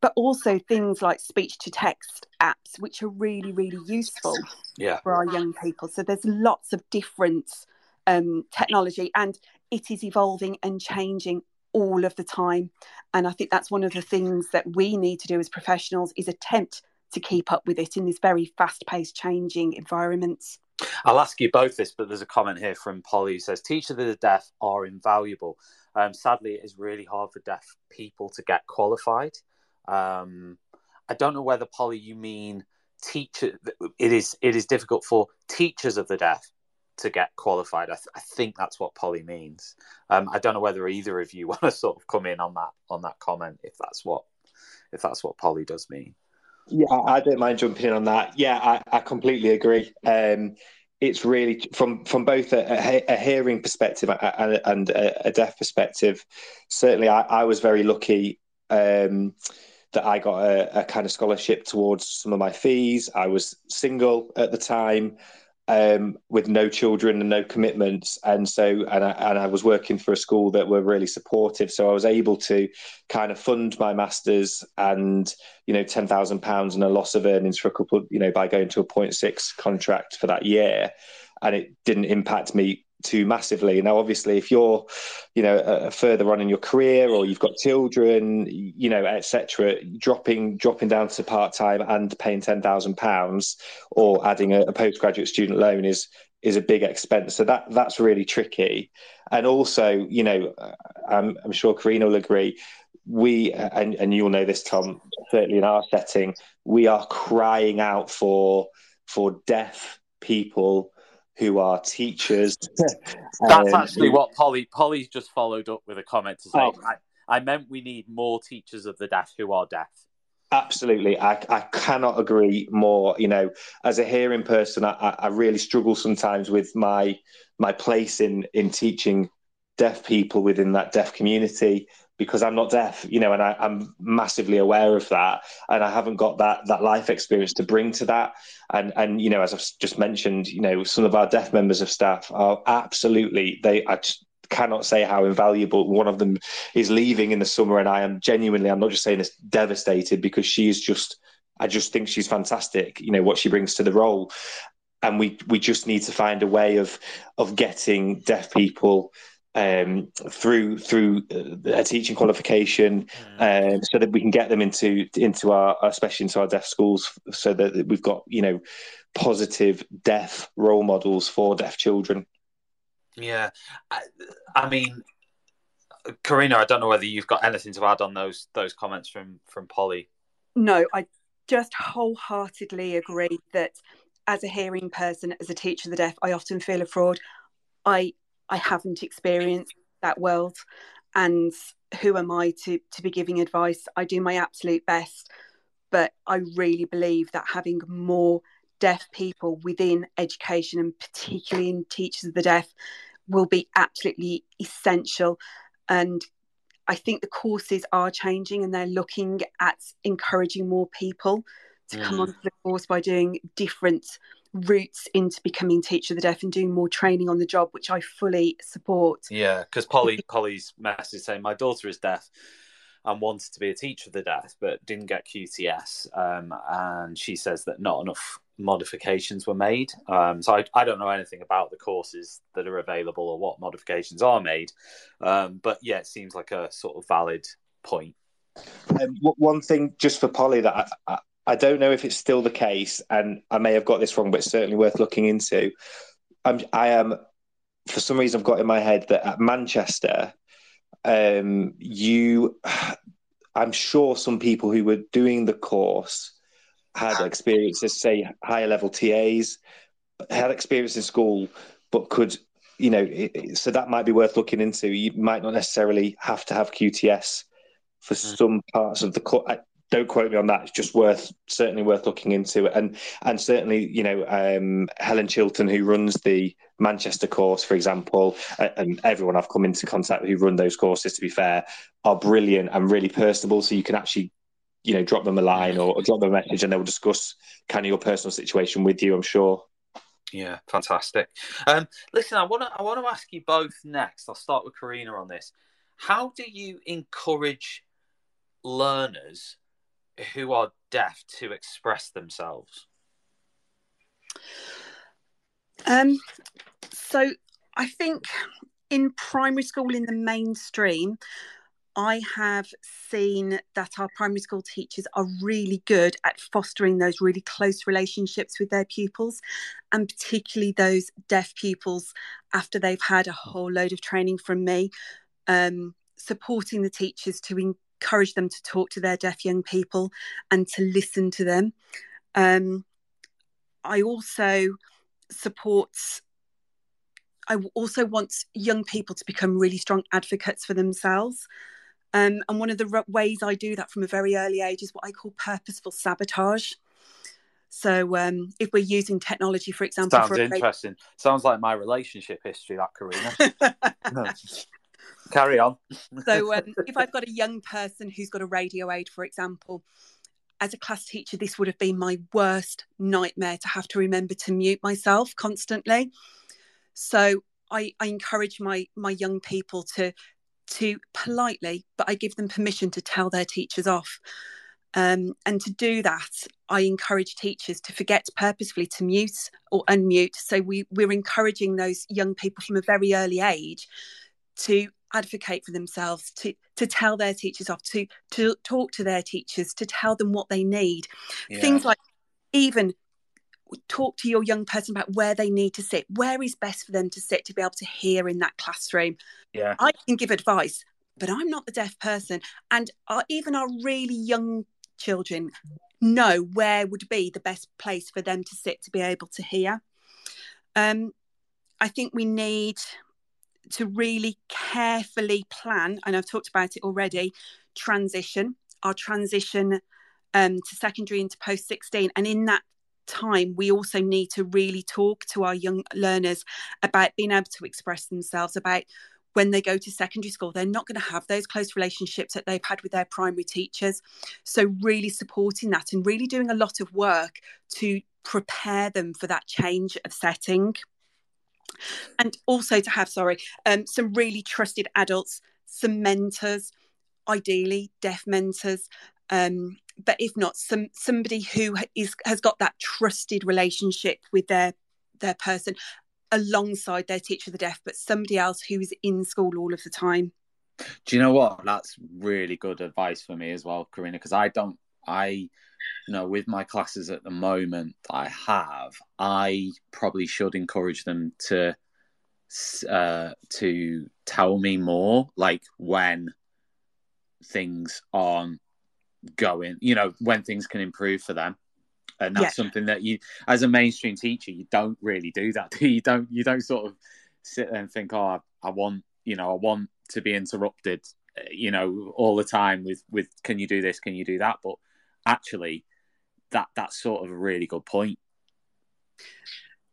But also things like speech to text apps, which are really, really useful yeah. for our young people. So there's lots of different um, technology and it is evolving and changing all of the time. And I think that's one of the things that we need to do as professionals is attempt to keep up with it in this very fast-paced, changing environments. I'll ask you both this, but there's a comment here from Polly who says teachers of the deaf are invaluable. Um, sadly, it is really hard for deaf people to get qualified. Um, I don't know whether Polly, you mean teacher. It is it is difficult for teachers of the deaf to get qualified. I, th- I think that's what Polly means. Um, I don't know whether either of you want to sort of come in on that on that comment if that's what if that's what Polly does mean. Yeah, I don't mind jumping in on that. Yeah, I, I completely agree. Um, it's really from from both a, a hearing perspective and, and a, a, deaf perspective. Certainly, I, I was very lucky um, that I got a, a, kind of scholarship towards some of my fees. I was single at the time um, with no children and no commitments, and so and I, and I was working for a school that were really supportive. So I was able to kind of fund my masters and you know ten thousand pounds and a loss of earnings for a couple, you know, by going to a 0.6 contract for that year, and it didn't impact me too massively. Now, obviously, if you're, you know, uh, further on in your career or you've got children, you know, etc., dropping dropping down to part time and paying ten thousand pounds or adding a, a postgraduate student loan is is a big expense. So that that's really tricky. And also, you know, uh, I'm, I'm sure Corrina will agree. We and and you'll know this, Tom. Certainly in our setting, we are crying out for for deaf people who are teachers. That's um, actually what Polly Polly's just followed up with a comment to say. Oh. I, I meant we need more teachers of the deaf who are deaf. Absolutely, I, I cannot agree more. You know, as a hearing person, I, I really struggle sometimes with my my place in in teaching deaf people within that deaf community because I'm not deaf, you know, and I, am massively aware of that, and I haven't got that that life experience to bring to that. And and you know, as I've just mentioned, you know, some of our deaf members of staff are absolutely they. I just cannot say how invaluable. One of them is leaving in the summer, and I am genuinely, I'm not just saying this, devastated because she is just. I just think she's fantastic. You know what she brings to the role, and we we just need to find a way of of getting deaf people um, through through uh, a teaching qualification, mm. um, so that we can get them into into our, especially into our deaf schools, so that we've got you know positive deaf role models for deaf children. Yeah, I, I mean, Corrina, I don't know whether you've got anything to add on those those comments from from Polly. No, I just wholeheartedly agree that as a hearing person, as a teacher of the deaf, I often feel a fraud. I I haven't experienced that world. And who am I to, to be giving advice? I do my absolute best. But I really believe that having more deaf people within education and particularly in teachers of the deaf will be absolutely essential. And I think the courses are changing and they're looking at encouraging more people to mm. come onto the course by doing different routes into becoming teacher of the deaf and doing more training on the job, which I fully support. Yeah, because Polly Polly's message saying my daughter is deaf and wanted to be a teacher of the deaf, but didn't get QTS, um, and she says that not enough modifications were made. Um, so I, I, don't know anything about the courses that are available or what modifications are made, um, but yeah, it seems like a sort of valid point. Um, one thing just for Polly that I, I don't know if it's still the case, and I may have got this wrong, but it's certainly worth looking into. I'm, I am, for some reason, I've got in my head that at Manchester, um, you, I'm sure some people who were doing the course had experiences, say, higher level TAs, had experience in school, but could, you know, it, so that might be worth looking into. You might not necessarily have to have QTS for mm. some parts of the course don't quote me on that. It's just worth certainly worth looking into, and and certainly you know um, Helen Chilton, who runs the Manchester course, for example, and everyone I've come into contact with who run those courses, to be fair, are brilliant and really personable. So you can actually you know drop them a line or, or drop them a message, and they will discuss kind of your personal situation with you. I'm sure. Yeah, fantastic. Um, listen, I want to I want to ask you both next. I'll start with Corrina on this. How do you encourage learners who are deaf to express themselves? Um, so I think in primary school, in the mainstream, I have seen that our primary school teachers are really good at fostering those really close relationships with their pupils, and particularly those deaf pupils after they've had a whole load of training from me, um, supporting the teachers to encourage them to talk to their deaf young people and to listen to them. Um, I also support I also want young people to become really strong advocates for themselves. Um, and one of the ways I do that from a very early age is what I call purposeful sabotage. So um, if we're using technology, for example, sounds for interesting. Sounds like my relationship history, that Corrina. Carry on. so um, if I've got a young person who's got a radio aid, for example, as a class teacher, this would have been my worst nightmare to have to remember to mute myself constantly. So I, I encourage my my young people to to politely, but I give them permission to tell their teachers off. Um, and to do that, I encourage teachers to forget purposefully to mute or unmute. So we, we're encouraging those young people from a very early age to advocate for themselves, to to tell their teachers off, to to talk to their teachers, to tell them what they need. Yeah. Things like even talk to your young person about where they need to sit, where is best for them to sit to be able to hear in that classroom. Yeah, I can give advice, but I'm not the deaf person, and our, even our really young children know where would be the best place for them to sit to be able to hear. Um, I think we need to really carefully plan, and I've talked about it already, transition, our transition um, to secondary into post 16. And in that time, we also need to really talk to our young learners about being able to express themselves, about when they go to secondary school, they're not going to have those close relationships that they've had with their primary teachers. So, really supporting that and really doing a lot of work to prepare them for that change of setting and also to have sorry um, some really trusted adults some mentors ideally deaf mentors um, but if not some somebody who is has got that trusted relationship with their their person alongside their teacher of the deaf but somebody else who's in school all of the time. Do you know what? That's really good advice for me as well Corrina because i don't i you know, with my classes at the moment I have, I probably should encourage them to uh, to tell me more, like when things aren't going, you know, when things can improve for them. And that's yeah. something that you, as a mainstream teacher, you don't really do that. Do you? don't. You don't sort of sit there and think, "Oh, I, I want, you know, I want to be interrupted, you know, all the time with with Can you do this? Can you do that? But actually, that that's sort of a really good point.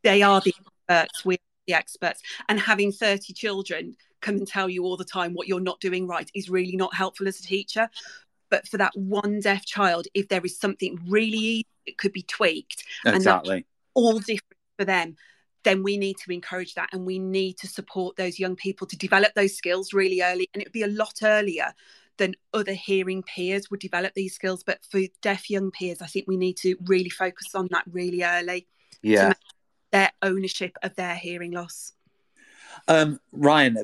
They are the experts. We are the experts, and having thirty children come and tell you all the time what you're not doing right is really not helpful as a teacher. But for that one deaf child, if there is something really easy, it could be tweaked, exactly, and all different for them then we need to encourage that and we need to support those young people to develop those skills really early and it would be a lot earlier than other hearing peers would develop these skills. But for deaf young peers, I think we need to really focus on that really early. Yeah. their ownership of their hearing loss. Um, Ryan,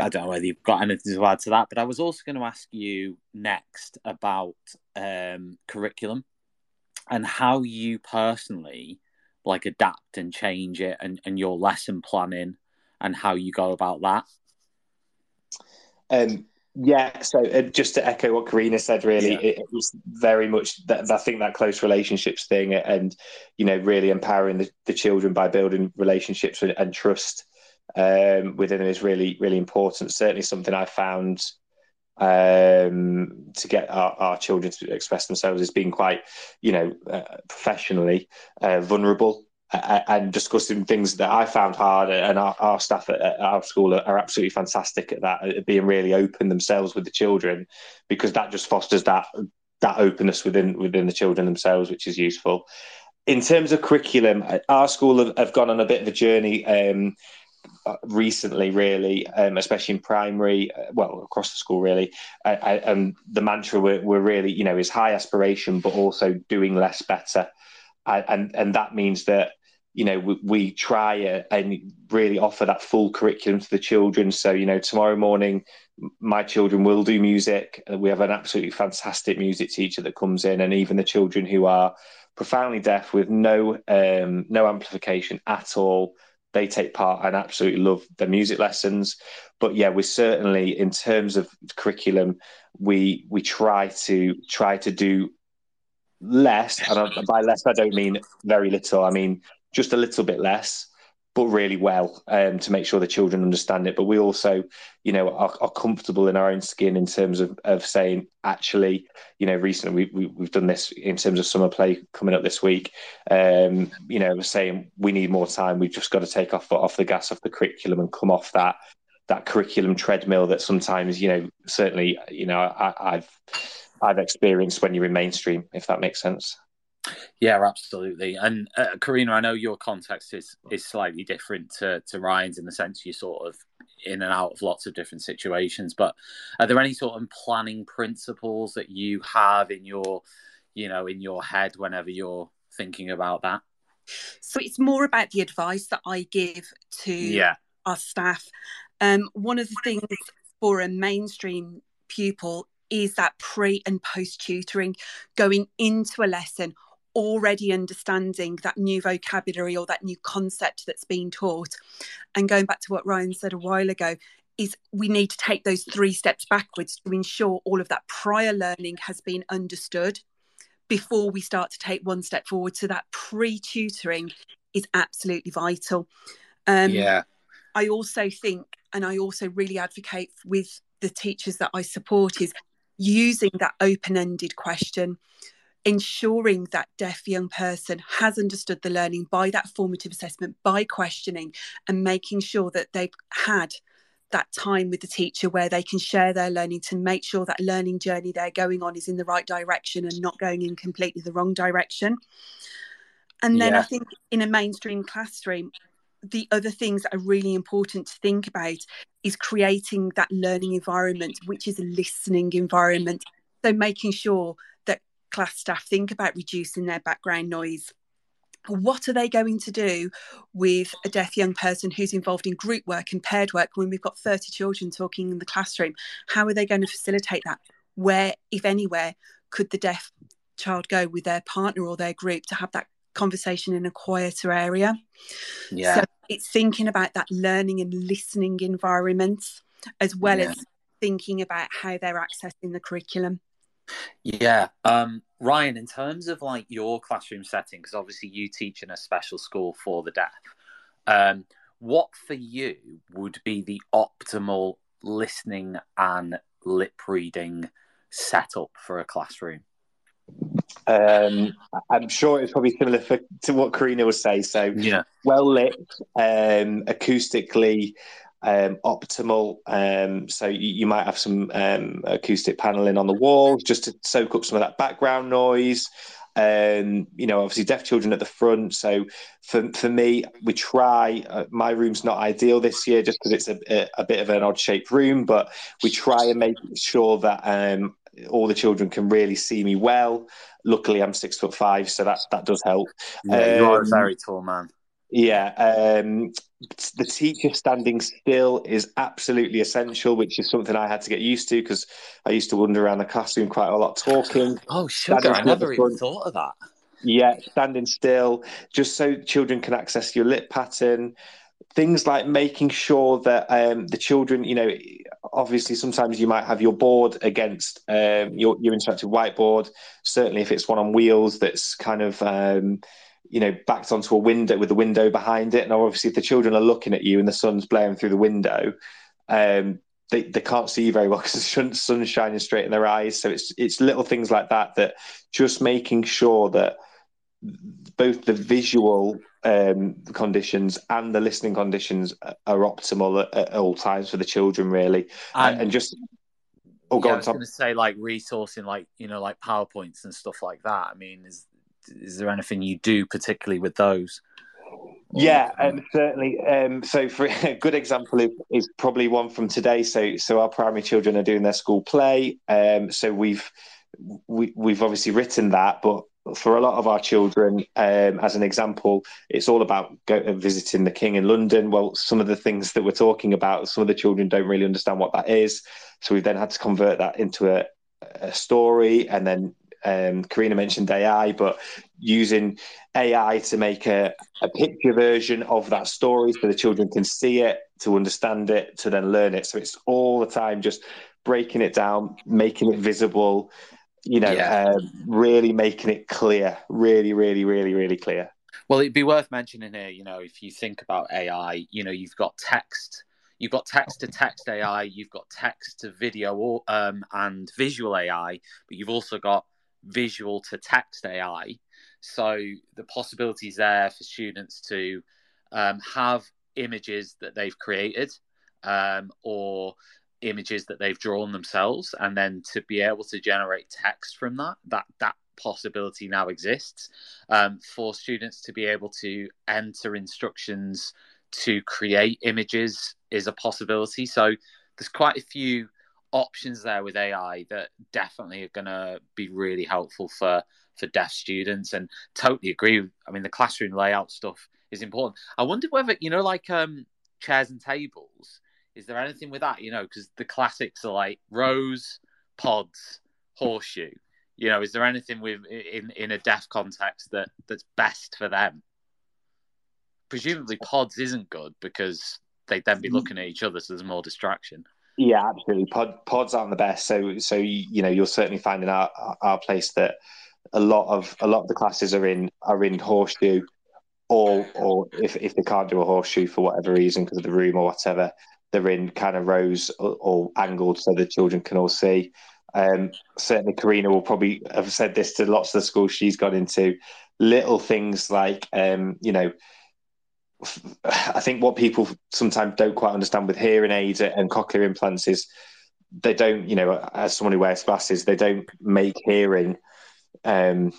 I don't know whether you've got anything to add to that, but I was also going to ask you next about um, curriculum and how you personally like adapt and change it and, and your lesson planning and how you go about that. Um, yeah, so uh, just to echo what Corrina said, really, yeah. it, it, was very much that I think that close relationships thing, and you know, really empowering the, the children by building relationships and, and trust um, within them is really, really important. Certainly, something I found um, to get our, our, children to express themselves as being quite, you know, uh, professionally uh, vulnerable and discussing things that I found hard, and our, our staff at, at, our school are, are, absolutely fantastic at that, at being really open themselves with the children, because that just fosters that that openness within within the children themselves, which is useful. In terms of curriculum, our school have, have gone on a bit of a journey. Um, recently, really, um, especially in primary, uh, well, across the school, really. And the mantra we're, we're, really, you know, is high aspiration, but also doing less better. and and that means that you know we, we try and really offer that full curriculum to the children. So you know, tomorrow morning, my children will do music. We have an absolutely fantastic music teacher that comes in, and even the children who are profoundly deaf with no um, no amplification at all they take part and absolutely love the music lessons. But yeah, we certainly, in terms of curriculum, we we try to try to do less, and by less I don't mean very little. I mean just a little bit less but really well um, to make sure the children understand it. But we also, you know, are, are, comfortable in our own skin in terms of, of saying, actually, you know, recently we, we, have done this in terms of summer play coming up this week. Um, you know, saying we need more time. We've just got to take off off the gas off the curriculum and come off that that curriculum treadmill that sometimes, you know, certainly, you know, I, I've I've experienced when you're in mainstream, if that makes sense. Yeah, absolutely. And uh, Corrina, I know your context is is slightly different to to Ryan's in the sense you're sort of in and out of lots of different situations. But are there any sort of planning principles that you have in your, you know, in your head whenever you're thinking about that? So it's more about the advice that I give to yeah. our staff. Um, one of the things for a mainstream pupil is that pre and post tutoring, going into a lesson already understanding that new vocabulary or that new concept that's being taught. And going back to what Ryan said a while ago, is we need to take those three steps backwards to ensure all of that prior learning has been understood before we start to take one step forward. So that pre tutoring is absolutely vital. Um, yeah. I also think, and I also really advocate with the teachers that I support, is using that open ended question ensuring that deaf young person has understood the learning by that formative assessment by questioning and making sure that they've had that time with the teacher where they can share their learning to make sure that learning journey they're going on is in the right direction and not going in completely the wrong direction and then yeah. i think in a mainstream classroom the other things that are really important to think about is creating that learning environment which is a listening environment so making sure class staff think about reducing their background noise. What are they going to do with a deaf young person who's involved in group work and paired work when we've got 30 children talking in the classroom? How are they going to facilitate that? Where if anywhere could the deaf child go with their partner or their group to have that conversation in a quieter area? Yeah. So it's thinking about that learning and listening environments as well yeah. as thinking about how they're accessing the curriculum yeah. Um, Ryan, in terms of like your classroom setting, because obviously you teach in a special school for the deaf, um, what for you would be the optimal listening and lip reading setup for a classroom? Um, I'm sure it's probably similar for, to what Corrina would say. So, yeah, well lit, um, acoustically um, optimal. Um, so you, you, might have some um, acoustic paneling on the walls just to soak up some of that background noise. Um, you know, obviously deaf children at the front. So for for me, we try. Uh, my room's not ideal this year just because it's a, a, a, bit of an odd shaped room, but we try and make sure that um, all the children can really see me well. Luckily, I'm six foot five, so that that does help. Yeah, you are a um, very tall man. Yeah, um, the teacher standing still is absolutely essential, which is something I had to get used to because I used to wander around the classroom quite a lot talking. Oh, sugar! I never even thought of that. Yeah, standing still, just so children can access your lip pattern. Things like making sure that um, the children, you know, obviously sometimes you might have your board against um, your your interactive whiteboard. Certainly, if it's one on wheels, that's kind of um, you know, backed onto a window with a window behind it. And obviously, if the children are looking at you and the sun's blaring through the window, um, they, they can't see you very well because the sun's shining straight in their eyes. So it's it's little things like that that just making sure that both the visual um, conditions and the listening conditions are optimal at, at, all times for the children, really, and, and just. Oh, yeah, I was going to say like resourcing, like you know, like powerpoints and stuff like that. I mean, is is there anything you do particularly with those? Yeah, um, certainly. Um, so, for a good example is, is, probably one from today. So, so our primary children are doing their school play. Um, so we've we, we've obviously written that, but for a lot of our children, um, as an example, it's all about go, uh, visiting the King in London. Well, some of the things that we're talking about, some of the children don't really understand what that is. So we've then had to convert that into a, a story and then um, Corrina mentioned AI, but using AI to make a, a picture version of that story so the children can see it, to understand it, to then learn it. So it's all the time just breaking it down, making it visible, you know, yeah. uh, really making it clear, really, really, really, really clear. Well, it'd be worth mentioning here, you know, if you think about AI, you know, you've got text, you've got text to text AI, you've got text to video or, um, and visual AI, but you've also got visual to text AI. So the possibilities there for students to um, have images that they've created um, or images that they've drawn themselves, and then to be able to generate text from that. That that possibility now exists um, for students to be able to enter instructions to create images is a possibility. So there's quite a few options there with AI that definitely are going to be really helpful for for deaf students. And totally agree. I mean, the classroom layout stuff is important. I wonder whether you know, like um, chairs and tables. Is there anything with that? You know, because the classics are like rows, pods, horseshoe. You know, is there anything with in in a deaf context that that's best for them? Presumably, pods isn't good because they'd then be mm. looking at each other, so there's more distraction. Yeah, absolutely. Pod, pods aren't the best, so so you know you'll certainly find in our our place that a lot of a lot of the classes are in are in horseshoe, or or if if they can't do a horseshoe for whatever reason because of the room or whatever, they're in kind of rows or, or angled so the children can all see. Um, certainly, Corrina will probably have said this to lots of the schools she's gone into. Little things like um, you know I think what people sometimes don't quite understand with hearing aids and cochlear implants is they don't, you know, as someone who wears glasses, they don't make hearing um,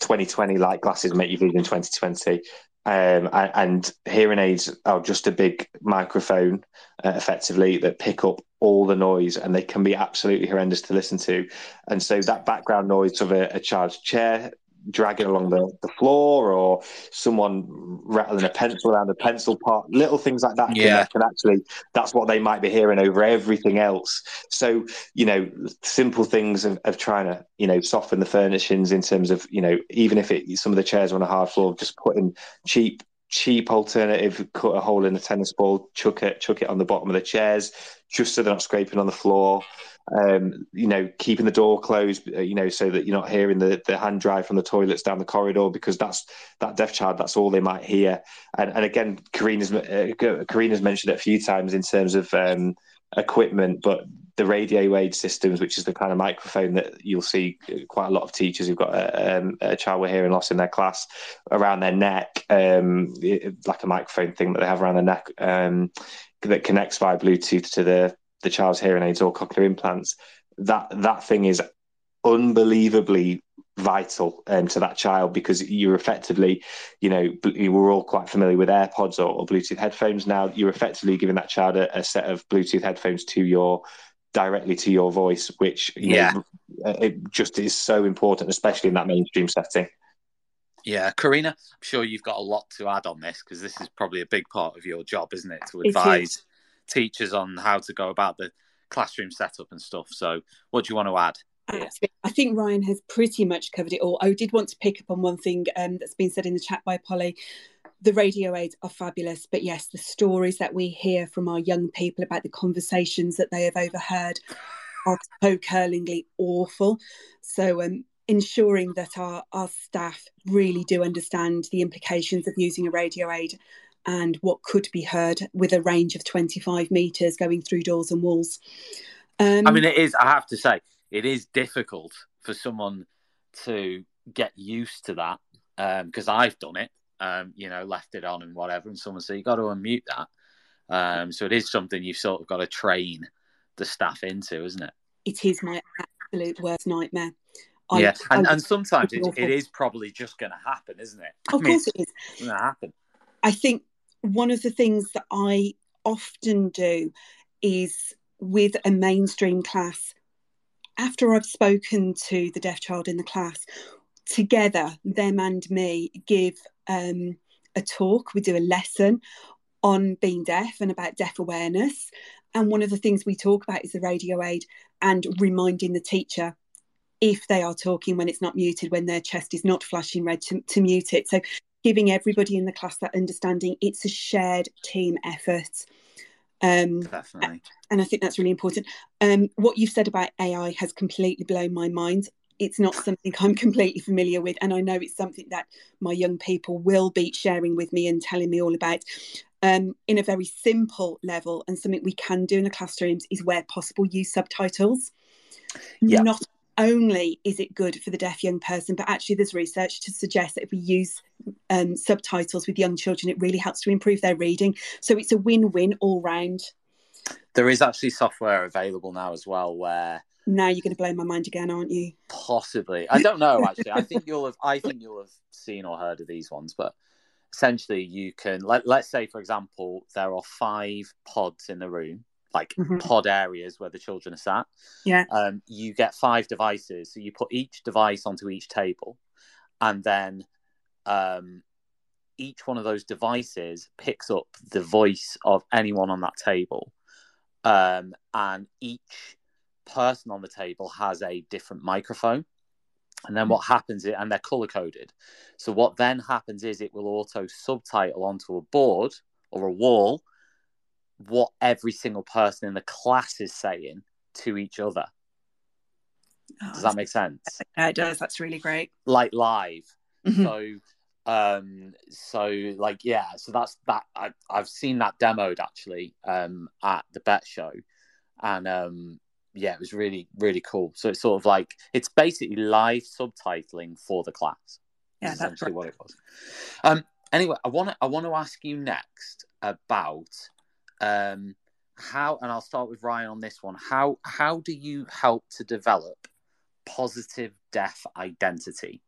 2020 like glasses make you vision 2020. Um, and hearing aids are just a big microphone, uh, effectively, that pick up all the noise and they can be absolutely horrendous to listen to. And so that background noise of a, a child's chair dragging along the, the floor or someone rattling a pencil around the pencil pot, little things like that uh, yeah. can, can, actually, that's what they might be hearing over everything else. So, you know, simple things of, of trying to, you know, soften the furnishings in terms of, you know, even if it, some of the chairs are on a hard floor, just putting cheap cheap alternative cut a hole in the tennis ball chuck it chuck it on the bottom of the chairs just so they're not scraping on the floor um, you know, keeping the door closed, uh, you know, so that you're not hearing the, the hand drive from the toilets down the corridor because that's that deaf child. That's all they might hear. And, and again, Corrina's uh, Corrina's mentioned it a few times in terms of um, equipment, but the radio aid systems, which is the kind of microphone that you'll see quite a lot of teachers who've got a, um, a child with hearing loss in their class around their neck, um, like a microphone thing that they have around their neck um, that connects via Bluetooth to the the child's hearing aids or cochlear implants, that that thing is unbelievably vital um, to that child because you're effectively, you know, we're all quite familiar with AirPods or, or Bluetooth headphones now. You're effectively giving that child a, a, set of Bluetooth headphones to your directly to your voice, which yeah, know, it just is so important, especially in that mainstream setting. Yeah, Corrina, I'm sure you've got a lot to add on this because this is probably a big part of your job, isn't it? To advise teachers on how to go about the classroom setup and stuff. So, what do you want to add? I think Ryan has pretty much covered it all. I did want to pick up on one thing um, that's been said in the chat by Polly. The radio aids are fabulous, but yes, the stories that we hear from our young people about the conversations that they have overheard are so curlingly awful. So, um, ensuring that our, our staff really do understand the implications of using a radio aid and what could be heard with a range of 25 metres going through doors and walls. Um, I mean, it is, I have to say, it is difficult for someone to get used to that because um, I've done it, um, you know, left it on and whatever, and someone said, you got to unmute that. Um, so it is something you've sort of got to train the staff into, isn't it? It is my absolute worst nightmare. I, yeah, and, I, and sometimes it, it is probably just going to happen, isn't it? Of I mean, course, it is. Going to happen. I think one of the things that I often do is with a mainstream class, after I've spoken to the deaf child in the class, together, them and me give um, a talk. We do a lesson on being deaf and about deaf awareness. And one of the things we talk about is the radio aid and reminding the teacher if they are talking when it's not muted, when their chest is not flashing red, to, to mute it. So giving everybody in the class that understanding it's a shared team effort. Um, Definitely. And I think that's really important. Um, what you've said about AI has completely blown my mind. It's not something I'm completely familiar with, and I know it's something that my young people will be sharing with me and telling me all about. Um, in a very simple level, and something we can do in the classrooms is where possible use subtitles. Yeah. Not only is it good for the deaf young person, but actually there's research to suggest that if we use um, subtitles with young children, it really helps to improve their reading. So it's a win-win all round. There is actually software available now as well where now you're going to blow my mind again, aren't you? Possibly. I don't know actually. I think you'll have I think you'll have seen or heard of these ones, but essentially you can let, let's say for example there are five pods in the room like mm-hmm. pod areas where the children are sat. Yeah. Um, you get five devices. So you put each device onto each table, and then um, each one of those devices picks up the voice of anyone on that table. Um, and each person on the table has a different microphone. And then what happens is, and they're color coded. So what then happens is it will auto subtitle onto a board or a wall what every single person in the class is saying to each other. Oh, does that make sense? Yeah, it does. That's really great. Like live. Mm-hmm. So um so like yeah so that's that I, i've seen that demoed actually um at the Bett show and um yeah it was really really cool so it's sort of like it's basically live subtitling for the class yeah that's essentially what it was um anyway i want to i want to ask you next about um, how, and I'll start with Ryan on this one. How how do you help to develop positive deaf identity?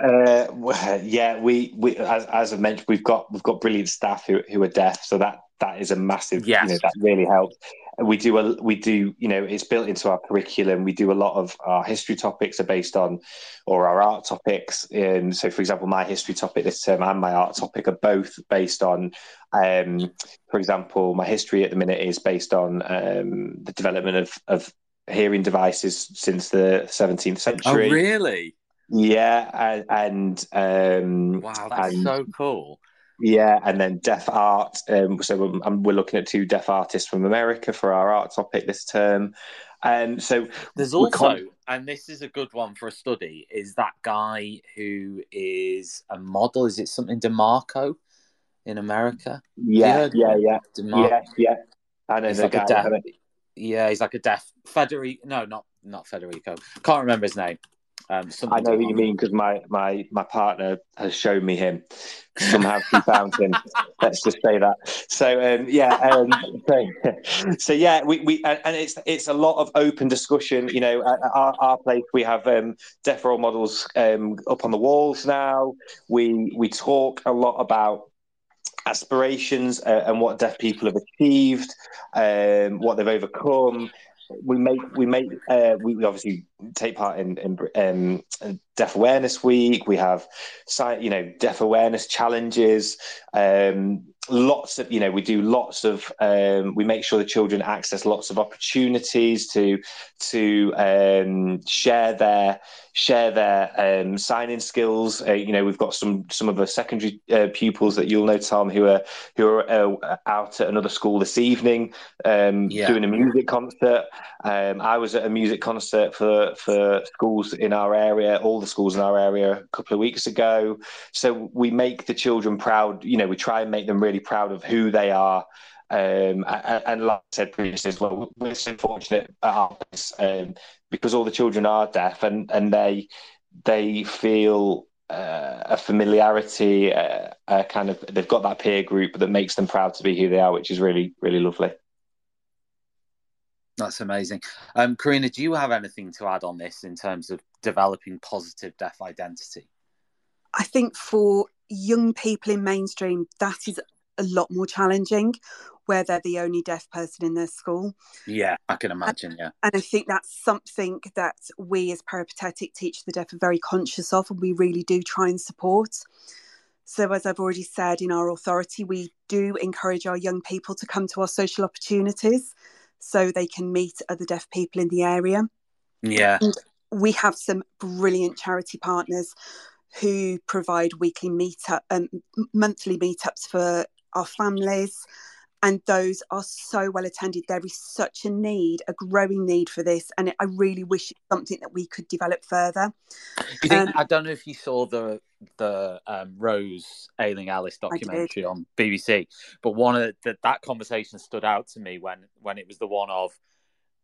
Uh, well, yeah, we, we as, as I mentioned, we've got we've got brilliant staff who, who are deaf, so that that is a massive, yes. you know, that really helps we do a we do you know it's built into our curriculum. We do a lot of our history topics are based on or our art topics. Um, so for example my history topic this term and my art topic are both based on um, for example my history at the minute is based on um, the development of, of hearing devices since the 17th century. oh really? Yeah and, and um, wow that's and, so cool yeah, and then deaf art. Um, so we're, we're, looking at two deaf artists from America for our art topic this term. Um, so there's also, con- and this is a good one for a study, is that guy who is a model. Is it something DiMarco in America? Yeah, yeah, yeah, DeMar- yeah, yeah. I know he's like guy, a deaf. Yeah, he's like a deaf Federico. No, not not Federico. Can't remember his name. Um, I know what you mean because my, my my partner has shown me him. Somehow she found him. Let's just say that. So um, yeah, um, so, so, yeah, we, we and it's it's a lot of open discussion. You know, at our, our place we have um, deaf role models um, up on the walls now. We we talk a lot about aspirations uh, and what deaf people have achieved, um, what they've overcome we make we make uh, we, obviously take part in, in um, deaf awareness week. We have you know deaf awareness challenges. Um, lots of you know we do lots of um, we make sure the children access lots of opportunities to to um, share their share their um, signing skills. Uh, you know, we've got some some of the secondary uh, pupils that you'll know, Tom, who are who are uh, out at another school this evening um, yeah. doing a music concert. Um, I was at a music concert for for schools in our area, all the schools in our area, a couple of weeks ago. So we make the children proud. You know, we try and make them really proud of who they are. Um, and, and, like I said previously as well, we're so fortunate at our place um, because all the children are deaf and, and they they feel uh, a familiarity, uh, a kind of they've got that peer group that makes them proud to be who they are, which is really really lovely. That's amazing. Um, Corrina, do you have anything to add on this in terms of developing positive deaf identity? I think for young people in mainstream, that is a lot more challenging where they're the only deaf person in their school. Yeah, I can imagine. Yeah. And I think that's something that we as peripatetic teach the deaf are very conscious of and we really do try and support. So, as I've already said, in our authority, we do encourage our young people to come to our social opportunities so they can meet other deaf people in the area. Yeah. And we have some brilliant charity partners who provide weekly meetup um, monthly meetups for our families and those are so well attended. There is such a need a growing need for this and i really wish it's something that we could develop further. You think, um, i don't know if you saw the the um, Rose Ayling Ellis documentary on bbc but one of the, that conversation stood out to me when when it was the one of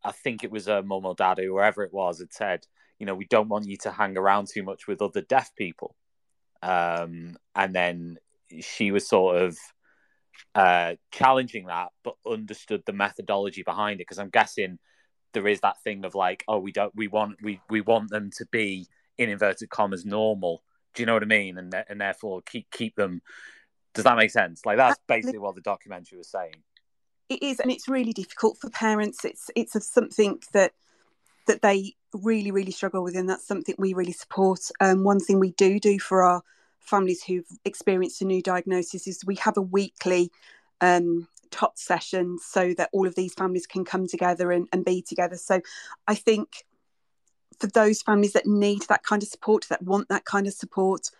i think it was a mum or dad or whoever it was had said you know we don't want you to hang around too much with other deaf people. Um, and then she was sort of uh, challenging that, but understood the methodology behind it. Because I'm guessing there is that thing of like, oh, we don't, we want, we we want them to be in inverted commas normal. Do you know what I mean? And and therefore keep keep them. Does that make sense? Like that's basically what the documentary was saying. It is, and it's really difficult for parents. It's it's something that that they really really struggle with, and that's something we really support. Um, one thing we do do for our families who've experienced a new diagnosis is we have a weekly um, tot session so that all of these families can come together and, and be together. So I think for those families that need that kind of support, that want that kind of support,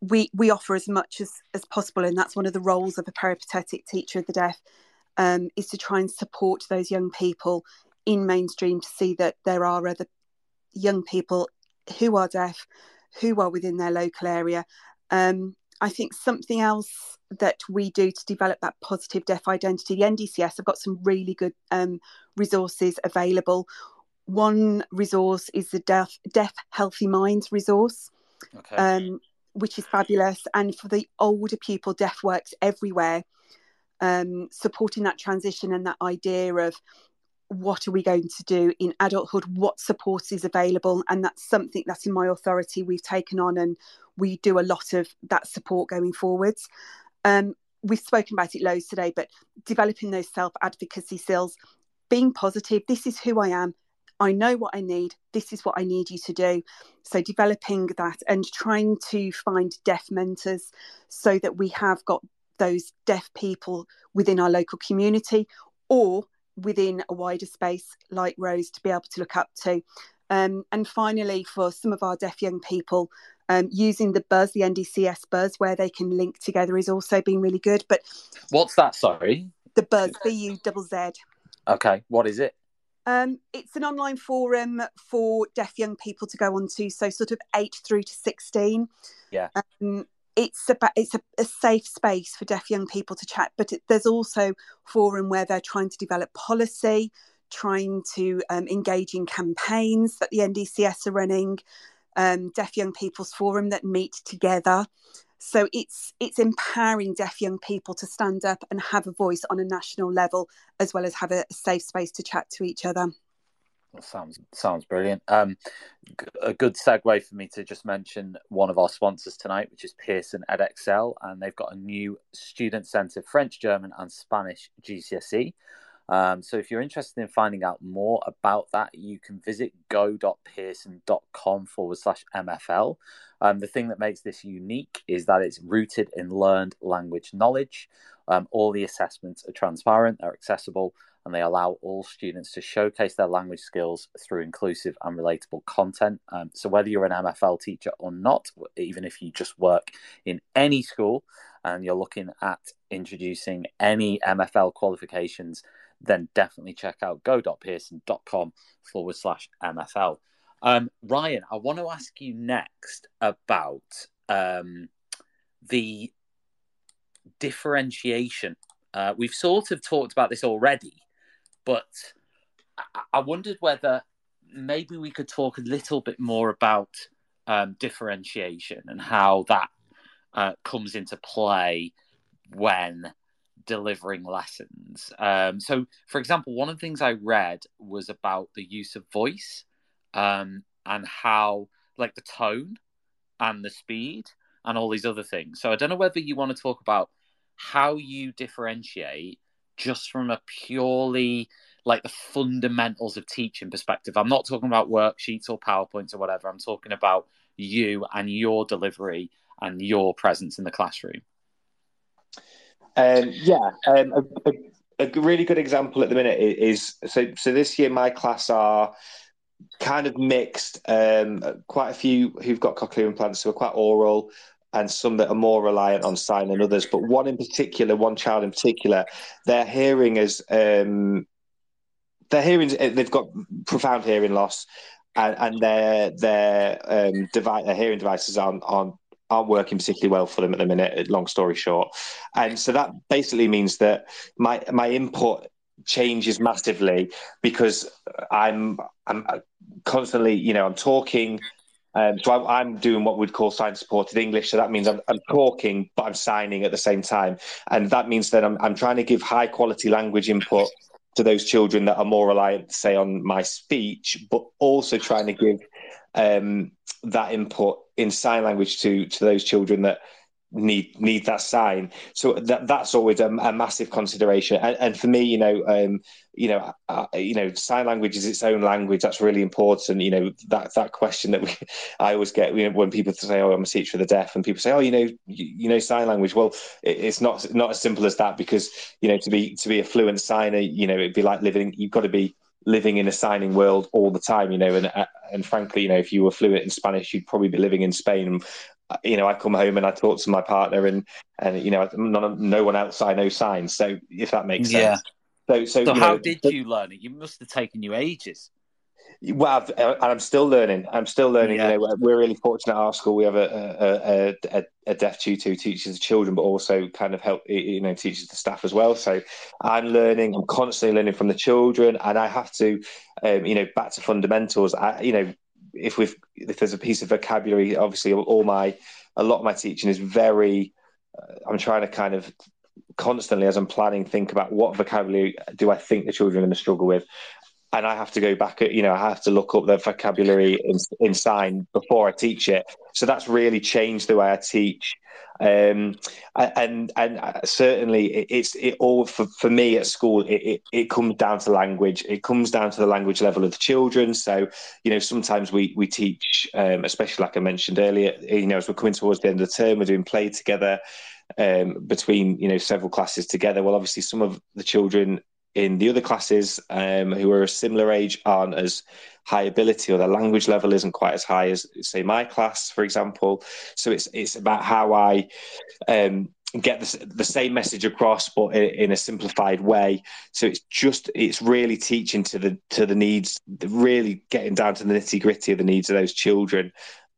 we we offer as much as, as possible. And that's one of the roles of a peripatetic teacher of the deaf, um, is to try and support those young people in mainstream to see that there are other young people who are deaf, who are within their local area, um, I think something else that we do to develop that positive deaf identity, the NDCS have got some really good um, resources available. One resource is the Deaf, deaf Healthy Minds resource, okay. um, which is fabulous. And for the older people, Deaf Works Everywhere, um, supporting that transition and that idea of what are we going to do in adulthood? What support is available? And that's something that's in my authority. We've taken on and we do a lot of that support going forwards. Um, we've spoken about it loads today but developing those self advocacy skills being positive this is who i am. I know what i need. This is what i need you to do. So developing that and trying to find deaf mentors so that we have got those deaf people within our local community or within a wider space like Rose to be able to look up to. Um, and finally, for some of our deaf young people, um, using the buzz, the NDCS buzz, where they can link together, is also been really good. But what's that? Sorry, the buzz, B U double Z. Okay, what is it? Um, it's an online forum for deaf young people to go onto, so sort of eight through to sixteen. Yeah. Um, it's about it's a, a, safe space for deaf young people to chat but it, there's also forum where they're trying to develop policy trying to um, engage in campaigns that the ndcs are running um, deaf young people's forum that meet together. So it's it's empowering deaf young people to stand up and have a voice on a national level as well as have a safe space to chat to each other sounds sounds brilliant. Um, a good segue for me to just mention one of our sponsors tonight, which is Pearson Edexcel, and they've got a new student centre French, German, and Spanish GCSE. Um, so if you're interested in finding out more about that, you can visit go.pearson.com forward slash MFL. Um, the thing that makes this unique is that it's rooted in learned language knowledge. Um, all the assessments are transparent, they're accessible, and they allow all students to showcase their language skills through inclusive and relatable content. Um, so, whether you're an MFL teacher or not, even if you just work in any school and you're looking at introducing any MFL qualifications, then definitely check out go.pearson.com forward slash MFL. Um, Ryan, I want to ask you next about um, the differentiation. Uh, we've sort of talked about this already, but I-, wondered whether maybe we could talk a little bit more about um, differentiation and how that uh, comes into play when delivering lessons. Um, so, for example, one of the things I read was about the use of voice um, and how, like, the tone and the speed and all these other things. So, I don't know whether you want to talk about how you differentiate just from a purely like the fundamentals of teaching perspective. I'm not talking about worksheets or PowerPoints or whatever. I'm talking about you and your delivery and your presence in the classroom. Um, yeah, um, a, a, a, really good example at the minute is so. So this year, my class are kind of mixed. Um, quite a few who've got cochlear implants who are quite oral, and some that are more reliant on sign than others. But one in particular, one child in particular, their hearing is um, their hearing. They've got profound hearing loss, and, and their their um, device, their hearing devices aren't, aren't aren't working particularly well for them at the minute. Long story short, and so that basically means that my my input changes massively because I'm I'm constantly you know I'm talking. Um, so I, am doing what we'd call sign supported English. So that means I'm, I'm, talking, but I'm signing at the same time, and that means that I'm, I'm trying to give high quality language input to those children that are more reliant, say, on my speech, but also trying to give um, that input in sign language to to those children that need need that sign. So that that's always a, a massive consideration. And, and, for me, you know, um, you know, uh, you know, sign language is its own language. That's really important. You know, that that question that we I always get you know, when people say, "Oh, I'm a teacher for the deaf," and people say, "Oh, you know, you, you know sign language." Well, it, it's not not as simple as that because you know to be to be a fluent signer, you know, it'd be like living. You've got to be living in a signing world all the time, you know, and and frankly, you know, if you were fluent in Spanish, you'd probably be living in Spain. You know, I come home and I talk to my partner, and and you know, none, no one else I know signs. So if that makes sense. Yeah. So so, so how know, did you learn it? You must have taken you ages. Well, I've, uh, I'm still learning. I'm still learning. Yeah. You know, we're really fortunate at our school. We have a a, a, a deaf tutor who teaches the children, but also kind of help you know teaches the staff as well. So I'm learning. I'm constantly learning from the children, and I have to, um, you know, back to fundamentals. I, you know, if we if there's a piece of vocabulary, obviously all my a lot of my teaching is very. Uh, I'm trying to kind of constantly as I'm planning think about what vocabulary do I think the children are going to struggle with and I have to go back, you know, I have to look up the vocabulary in, in sign before I teach it. So that's really changed the way I teach. Um, and and uh, certainly it's it all for, for me at school it, it, it comes down to language it comes down to the language level of the children so you know sometimes we we teach um, especially like I mentioned earlier you know as we're coming towards the end of the term we're doing play together um, between you know several classes together well obviously some of the children in the other classes um, who are a similar age aren't as high ability or their language level isn't quite as high as say my class for example. So it's it's about how i um, get the, the same message across but in, a simplified way. So it's just it's really teaching to the to the needs really getting down to the nitty gritty of the needs of those children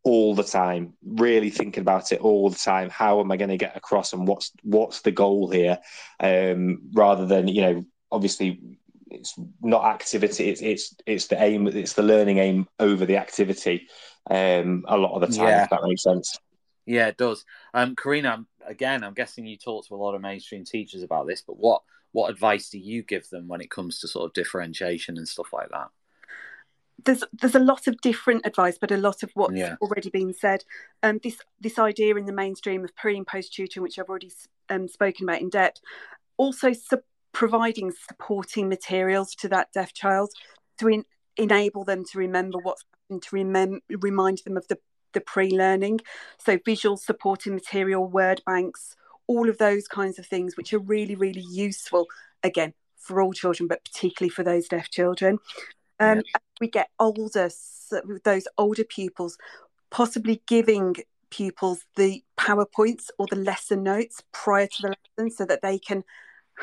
all the time. Really thinking about it all the time. How am i going to get across and what's what's the goal here? Um, rather than you know obviously it's not activity it's it's it's the aim it's the learning aim over the activity um a lot of the time yeah. if that makes sense yeah it does um Corrina again i'm guessing you talk to a lot of mainstream teachers about this but what what advice do you give them when it comes to sort of differentiation and stuff like that there's there's a lot of different advice, but a lot of what's yeah. already been said. Um, this this idea in the mainstream of pre and post tutoring, which I've already um, spoken about in depth, also providing supporting materials to that deaf child to in, enable them to remember what's happened, to remem- remind them of the, the pre learning. So, visual supporting material, word banks, all of those kinds of things, which are really, really useful, again, for all children, but particularly for those deaf children. Um, yeah. we get older, so those older pupils, possibly giving pupils the PowerPoints or the lesson notes prior to the lesson so that they can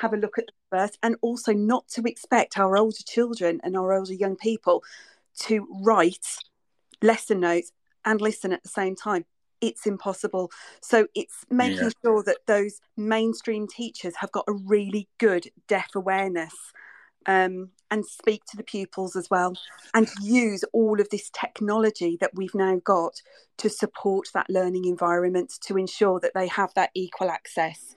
have a look at first and also not to expect our older children and our older young people to write lesson notes and listen at the same time it's impossible so it's making yeah. sure that those mainstream teachers have got a really good deaf awareness um, and speak to the pupils as well and use all of this technology that we've now got to support that learning environment to ensure that they have that equal access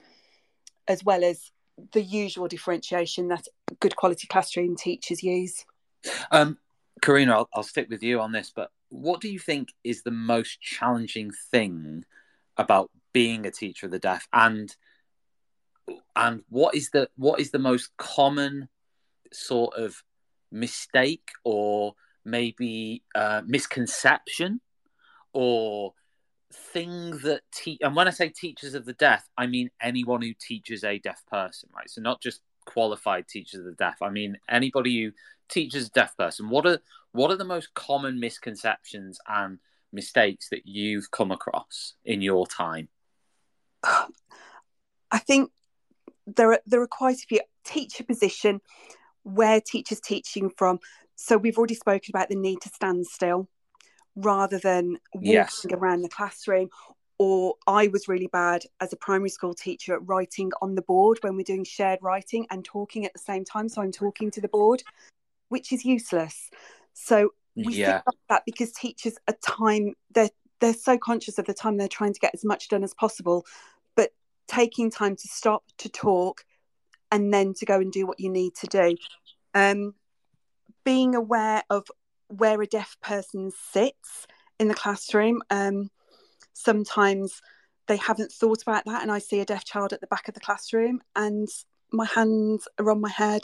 as well as the usual differentiation that good quality classroom teachers use. Um, Corrina, I'll, I'll stick with you on this, but what do you think is the most challenging thing about being a teacher of the deaf and and what is the what is the most common sort of mistake or maybe uh, misconception or thing that te- and when I say teachers of the deaf, I mean anyone who teaches a deaf person, right? So not just qualified teachers of the deaf. I mean anybody who teaches a deaf person. What are what are the most common misconceptions and mistakes that you've come across in your time? I think there are there are quite a few teacher position where teachers teaching from. So we've already spoken about the need to stand still rather than walking yes. around the classroom or I was really bad as a primary school teacher at writing on the board when we're doing shared writing and talking at the same time. So I'm talking to the board, which is useless. So we yeah. that because teachers at time they're they're so conscious of the time they're trying to get as much done as possible, but taking time to stop to talk and then to go and do what you need to do. Um, being aware of where a deaf person sits in the classroom. Um, sometimes they haven't thought about that, and I see a deaf child at the back of the classroom, and my hands are on my head,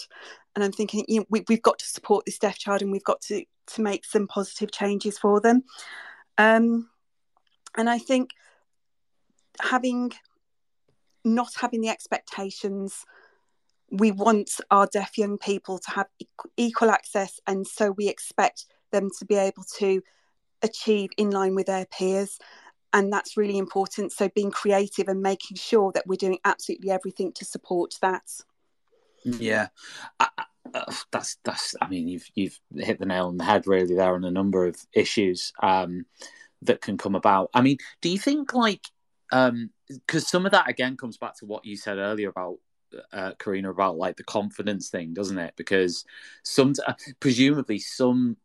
and I'm thinking, you know, we, have got to support this deaf child, and we've got to to make some positive changes for them. Um, and I think having not having the expectations we want our deaf young people to have equal access and so we expect them to be able to achieve in line with their peers. And that's really important. So being creative and making sure that we're doing absolutely everything to support that. Yeah. I, uh, that's that's I mean you've you've hit the nail on the head really there on a number of issues um, that can come about. I mean, do you think like because um, some of that again comes back to what you said earlier about uh, Corrina about like the confidence thing, doesn't it? Because some presumably some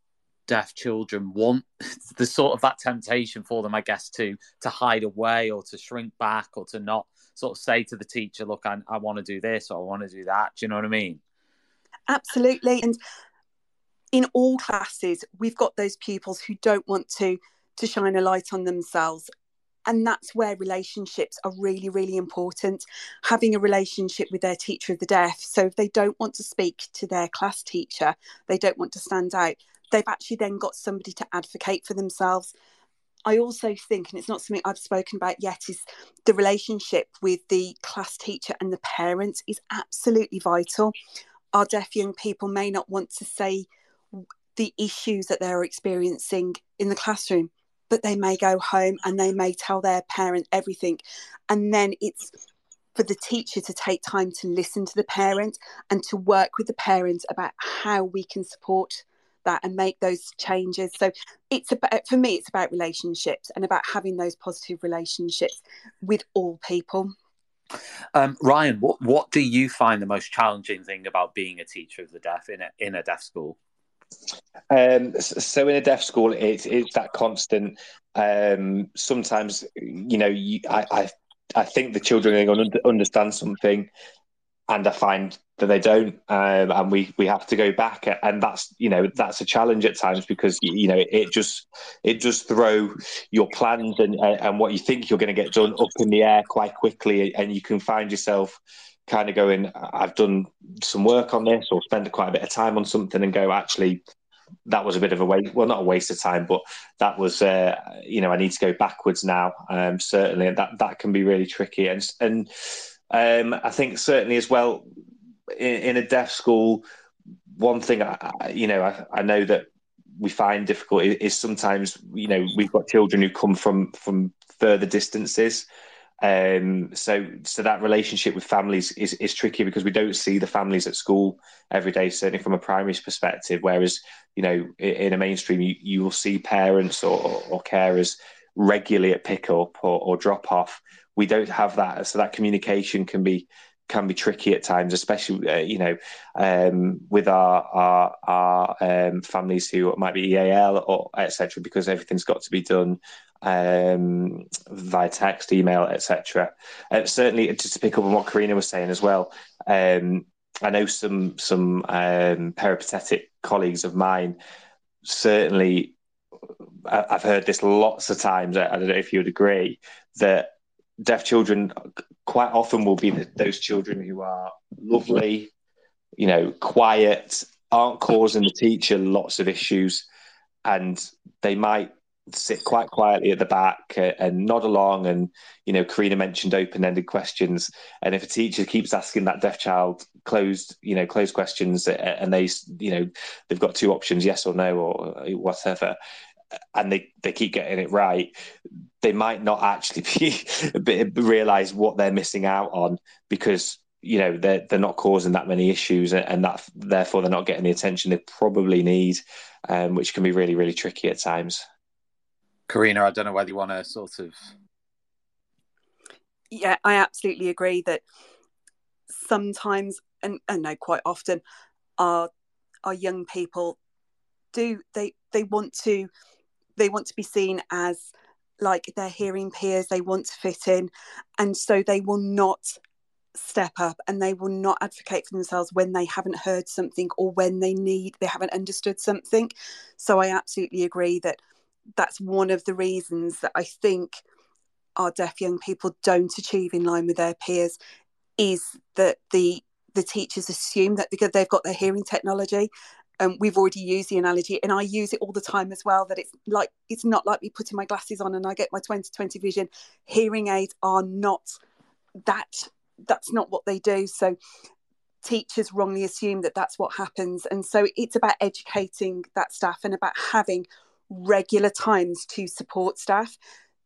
deaf children want the sort of that temptation for them, I guess, to to hide away or to shrink back or to not sort of say to the teacher, "Look, I, I want to do this or I want to do that." Do you know what I mean? Absolutely, and in all classes, we've got those pupils who don't want to to shine a light on themselves and that's where relationships are really really important having a relationship with their teacher of the deaf so if they don't want to speak to their class teacher they don't want to stand out they've actually then got somebody to advocate for themselves. I also think, and it's not something I've spoken about yet, is the relationship with the class teacher and the parents is absolutely vital. Our deaf young people may not want to say the issues that they're experiencing in the classroom, but they may go home and they may tell their parent everything. And then it's for the teacher to take time to listen to the parent and to work with the parent about how we can support that and make those changes so it's about for me it's about relationships and about having those positive relationships with all people um, Ryan, what what do you find the most challenging thing about being a teacher of the deaf in a in a deaf school? Um, so in a deaf school, it's it's that constant. Um, sometimes, you know, you, I, I I think the children are going to understand something, and I find that they don't, um, and we we have to go back, and that's you know that's a challenge at times because you know it just it just throw your plans and and what you think you're going to get done up in the air quite quickly, and you can find yourself kind of going, I've done some work on this or spend quite a bit of time on something and go, actually, that was a bit of a waste. Well, not a waste of time, but that was, uh, you know, I need to go backwards now. Um, certainly, that that can be really tricky. And and um, I think certainly as well in, in a deaf school, one thing I, you know, I, I know that we find difficult is sometimes you know we've got children who come from from further distances um, so so that relationship with families is, is tricky because we don't see the families at school every day, certainly from a primary perspective. Whereas, you know, in a mainstream, you, you will see parents or, or carers regularly at pickup or, or drop off. We don't have that, so that communication can be can be tricky at times, especially uh, you know um, with our our, our um, families who might be EAL or etc. Because everything's got to be done um, via text, email, etc. Uh, certainly, just to pick up on what Corrina was saying as well. Um, I know some some um, peripatetic colleagues of mine. Certainly, I've heard this lots of times. I don't know if you would agree that deaf children quite often will be the, those children who are lovely, you know, quiet, aren't causing the teacher lots of issues, and they might sit quite quietly at the back and nod along. And you know, Corrina mentioned open-ended questions, and if a teacher keeps asking that deaf child closed, you know, closed questions, and they, you know, they've got two options, yes or no, or whatever, and they, they keep getting it right, they might not actually be, realize what they're missing out on because you know they're they're not causing that many issues and that therefore they're not getting the attention they probably need, um, which can be really really tricky at times. Corrina, I don't know whether you want to sort of. Yeah, I absolutely agree that sometimes, and, and no, quite often, our our young people do they they want to they want to be seen as like their hearing peers they want to fit in and so they will not step up and they will not advocate for themselves when they haven't heard something or when they need they haven't understood something. So i absolutely agree that that's one of the reasons that i think our deaf young people don't achieve in line with their peers is that the the teachers assume that because they've got their hearing technology um, we've already used the analogy and i use it all the time as well that it's like it's not like me putting my glasses on and i get my 2020 vision. Hearing aids are not that that's not what they do. So teachers wrongly assume that that's what happens. And so it's about educating that staff and about having regular times to support staff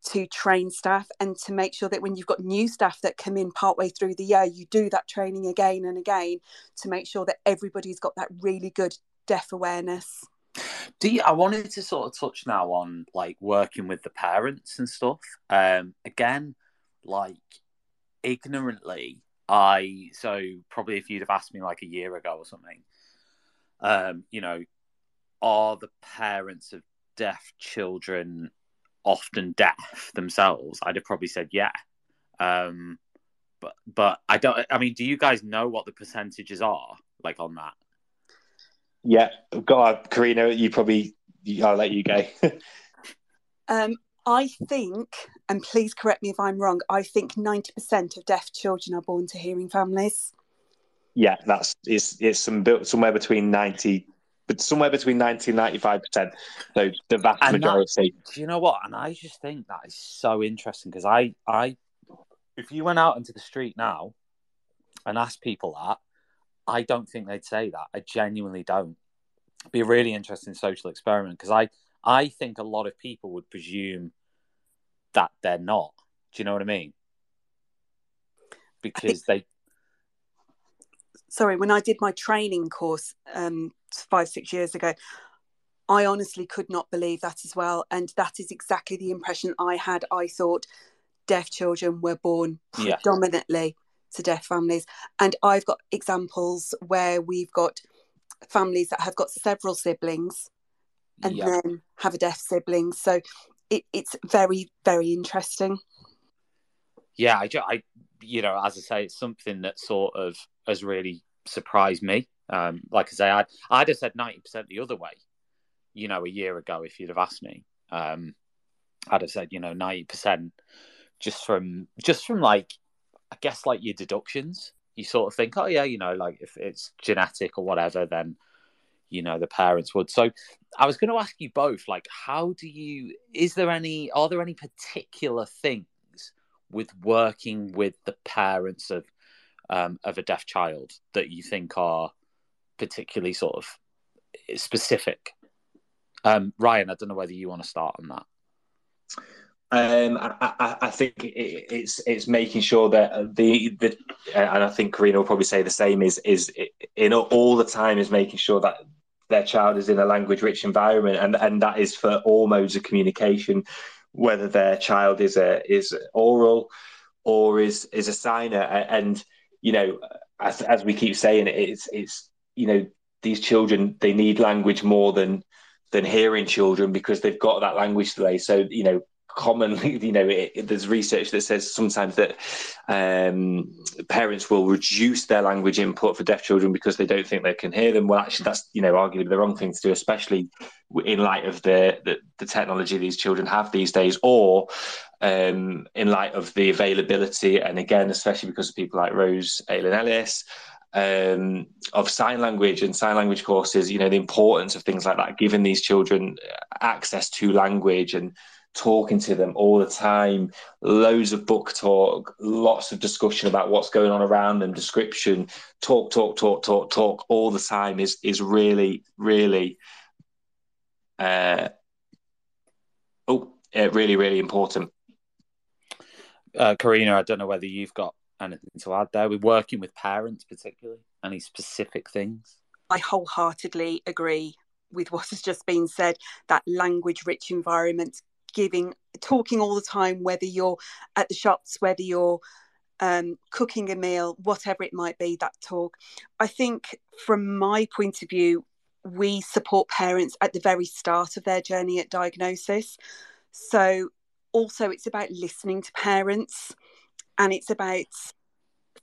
to train staff and to make sure that when you've got new staff that come in partway through the year you do that training again and again to make sure that everybody's got that really good deaf awareness. Do you, I wanted to sort of touch now on like working with the parents and stuff. Um, again, like ignorantly, I so probably if you'd have asked me like a year ago or something, um, you know, are the parents of deaf children often deaf themselves? I'd have probably said yeah. Um, but but I don't. I mean, do you guys know what the percentages are like on that? Yeah, go on, Corrina. You probably. I'll let you go. um, I think, and please correct me if I'm wrong. I think ninety percent of deaf children are born to hearing families. Yeah, that's it's it's some somewhere between ninety, but somewhere between 90 and 95 percent. So the vast and majority. That, do you know what? And I just think that is so interesting because I I if you went out into the street now and asked people that, I don't think they'd say that. I genuinely don't. It'd be a really interesting social experiment because I I think a lot of people would presume that they're not. Do you know what I mean? Because they. Sorry, when I did my training course um, five six years ago, I honestly could not believe that as well, and that is exactly the impression I had. I thought deaf children were born predominantly yeah to deaf families. And I've got examples where we've got families that have got several siblings and then have a deaf sibling. So it, it's very, very interesting. Yeah, I, I, you know, as I say, it's something that sort of has really surprised me. Um, like I say, I'd, I'd have said 90% the other way, you know, a year ago, if you'd have asked me. Um, I'd have said, you know, 90% just from, just from like I guess like your deductions, you sort of think, oh yeah, you know, like if it's genetic or whatever, then you know the parents would. So I was going to ask you both, like, how do you? Is there any? Are there any particular things with working with the parents of um, of a deaf child that you think are particularly sort of specific? Um, Ryan, I don't know whether you want to start on that. Um, I, I, I, think it's it's making sure that the the and I think Corrina will probably say the same is is in all the time is making sure that their child is in a language rich environment and and that is for all modes of communication, whether their child is a is oral or is is a signer. And you know as as we keep saying it's it's you know these children they need language more than than hearing children because they've got that language delay. So you know commonly, you know, it, there's research that says sometimes that um, parents will reduce their language input for deaf children because they don't think they can hear them. Well, actually, that's you know arguably the wrong thing to do, especially in light of the the, the technology these children have these days, or um, in light of the availability, and again, especially because of people like Rose Ayling Ellis. Um, of sign language and sign language courses, you know, the importance of things like that, giving these children access to language and talking to them all the time, loads of book talk, lots of discussion about what's going on around them, description, talk, talk, talk, talk, talk all the time is is really, really uh oh uh, really, really important. Uh, Corrina, I don't know whether you've got anything to add there. We're working with parents particularly. Any specific things? I wholeheartedly agree with what has just been said that language rich environment giving, talking all the time, whether you're at the shops, whether you're um, cooking a meal, whatever it might be, that talk. I think from my point of view, we support parents at the very start of their journey at diagnosis. So, also, it's about listening to parents and it's about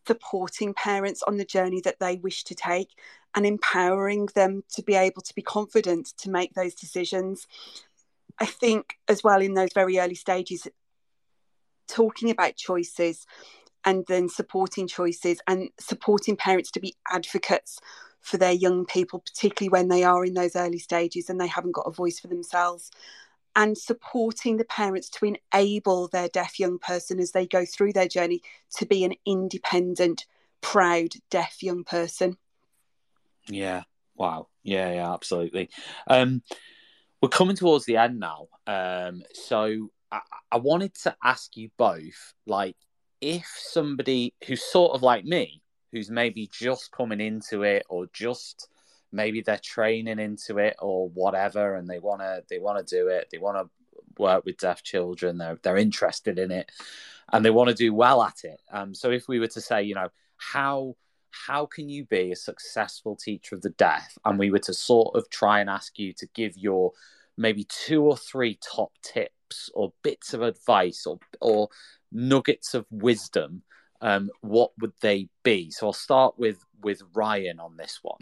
supporting parents on the journey that they wish to take and empowering them to be able to be confident to make those decisions. I think as well in those very early stages, talking about choices and then supporting choices and supporting parents to be advocates for their young people, particularly when they are in those early stages and they haven't got a voice for themselves. And supporting the parents to enable their deaf young person as they go through their journey to be an independent, proud, deaf young person. Yeah. Wow. Yeah, yeah, absolutely. Um, we're coming towards the end now. Um, so I, I wanted to ask you both, like, if somebody who's sort of like me, who's maybe just coming into it or just maybe they're training into it or whatever and they want to they want to do it they want to work with deaf children they're they're interested in it and they want to do well at it um so if we were to say you know how how can you be a successful teacher of the deaf? And we were to sort of try and ask you to give your maybe two or three top tips or bits of advice or or nuggets of wisdom, um, what would they be? So I'll start with with Ryan on this one.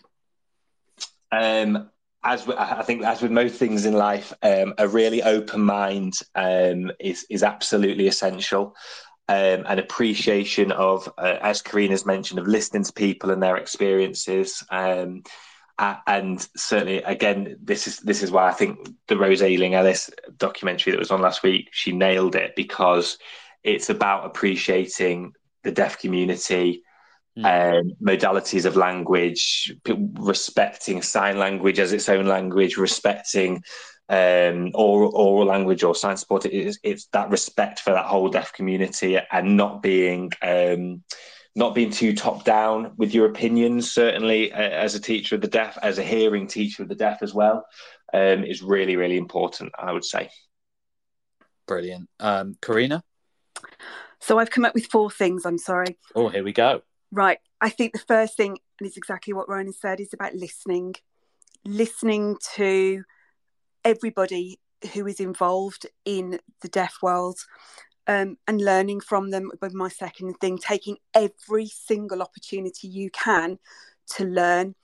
Um, as I think, as with most things in life, um, a really open mind um, is is absolutely essential um, an appreciation of, uh, as Corrina's mentioned, of listening to people and their experiences. Um, and certainly, again, this is this is why I think the Rose Ayling Ellis documentary that was on last week she nailed it because it's about appreciating the deaf community, mm. um, modalities of language, respecting sign language as its own language, respecting um, oral, oral language or sign support. It's, it's that respect for that whole deaf community and not being um, not being too top down with your opinions. Certainly, uh, as a teacher of the deaf, as a hearing teacher of the deaf as well, um, is really really important. I would say. Brilliant, um, Corrina. So I've come up with four things. I'm sorry. Oh, here we go. Right. I think the first thing, and it's exactly what Ryan said, is about listening. Listening to everybody who is involved in the deaf world um, and learning from them. But my second thing, taking every single opportunity you can to learn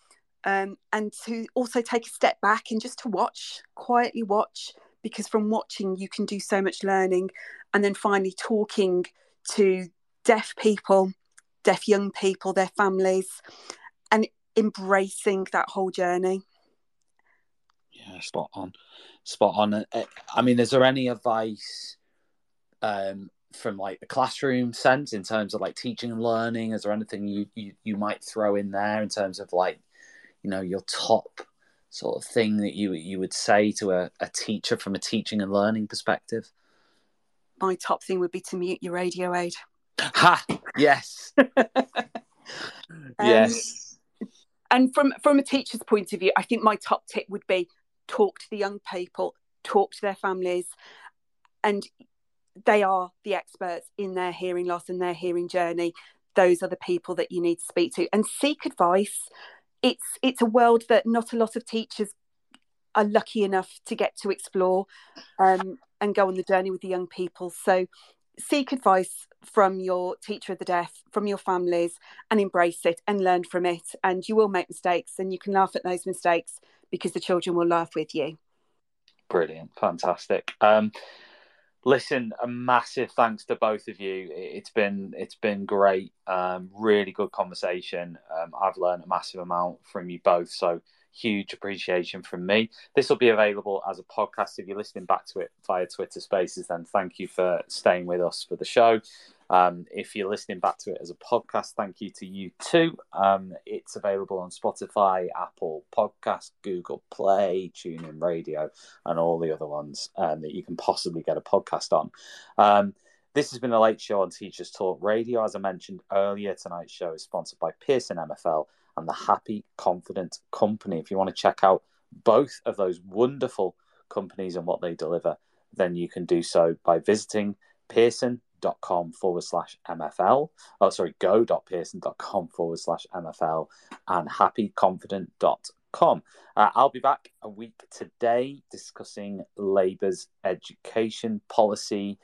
um, and to also take a step back and just to watch, quietly watch, because from watching you can do so much learning. And then finally, talking to deaf people deaf young people, their families, and embracing that whole journey. Yeah, spot on, spot on. Uh, I mean, is there any advice um, from like the classroom sense in terms of like teaching and learning? Is there anything you you, you might throw in there in terms of like, you know, your top sort of thing that you you would say to a, a teacher from a teaching and learning perspective? My top thing would be to mute your radio aid. Ha! Yes. um, yes. And from from a teacher's point of view, I think my top tip would be talk to the young people, talk to their families, and they are the experts in their hearing loss and their hearing journey. Those are the people that you need to speak to and seek advice. It's it's a world that not a lot of teachers are lucky enough to get to explore um, and go on the journey with the young people. So seek advice from your teacher of the deaf, from your families, and embrace it and learn from it. And you will make mistakes, and you can laugh at those mistakes because the children will laugh with you. Brilliant, fantastic. Um, listen, a massive thanks to both of you. It's been it's been great, um, really good conversation. Um, I've learned a massive amount from you both, so huge appreciation from me. This will be available as a podcast if you're listening back to it via Twitter Spaces. Then thank you for staying with us for the show. Um, if you're listening back to it as a podcast, thank you to you too. Um, it's available on Spotify, Apple Podcast, Google Play, TuneIn Radio, and all the other ones um, that you can possibly get a podcast on. Um, this has been a late show on Teachers Talk Radio. As I mentioned earlier, tonight's show is sponsored by Pearson MFL and the Happy Confident Company. If you want to check out both of those wonderful companies and what they deliver, then you can do so by visiting pearson.com forward slash MFL. Oh, sorry, go.pearson.com forward slash MFL and happyconfident.com. Uh, I'll be back a week today discussing Labour's education policy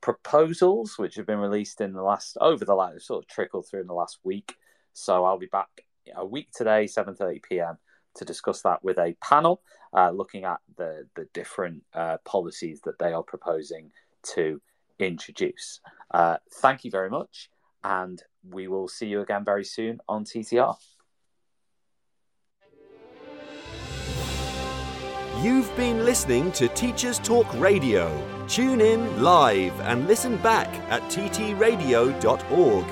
proposals, which have been released in the last, over the last, sort of trickled through in the last week. So I'll be back a week today, 7:30 p.m., to discuss that with a panel uh, looking at the the different uh, policies that they are proposing to introduce. Uh, thank you very much, and we will see you again very soon on TTR. You've been listening to Teachers Talk Radio. Tune in live and listen back at ttradio.org.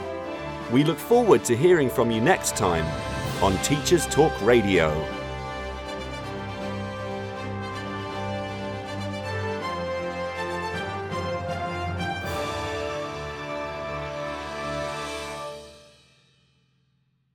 We look forward to hearing from you next time on Teachers Talk Radio.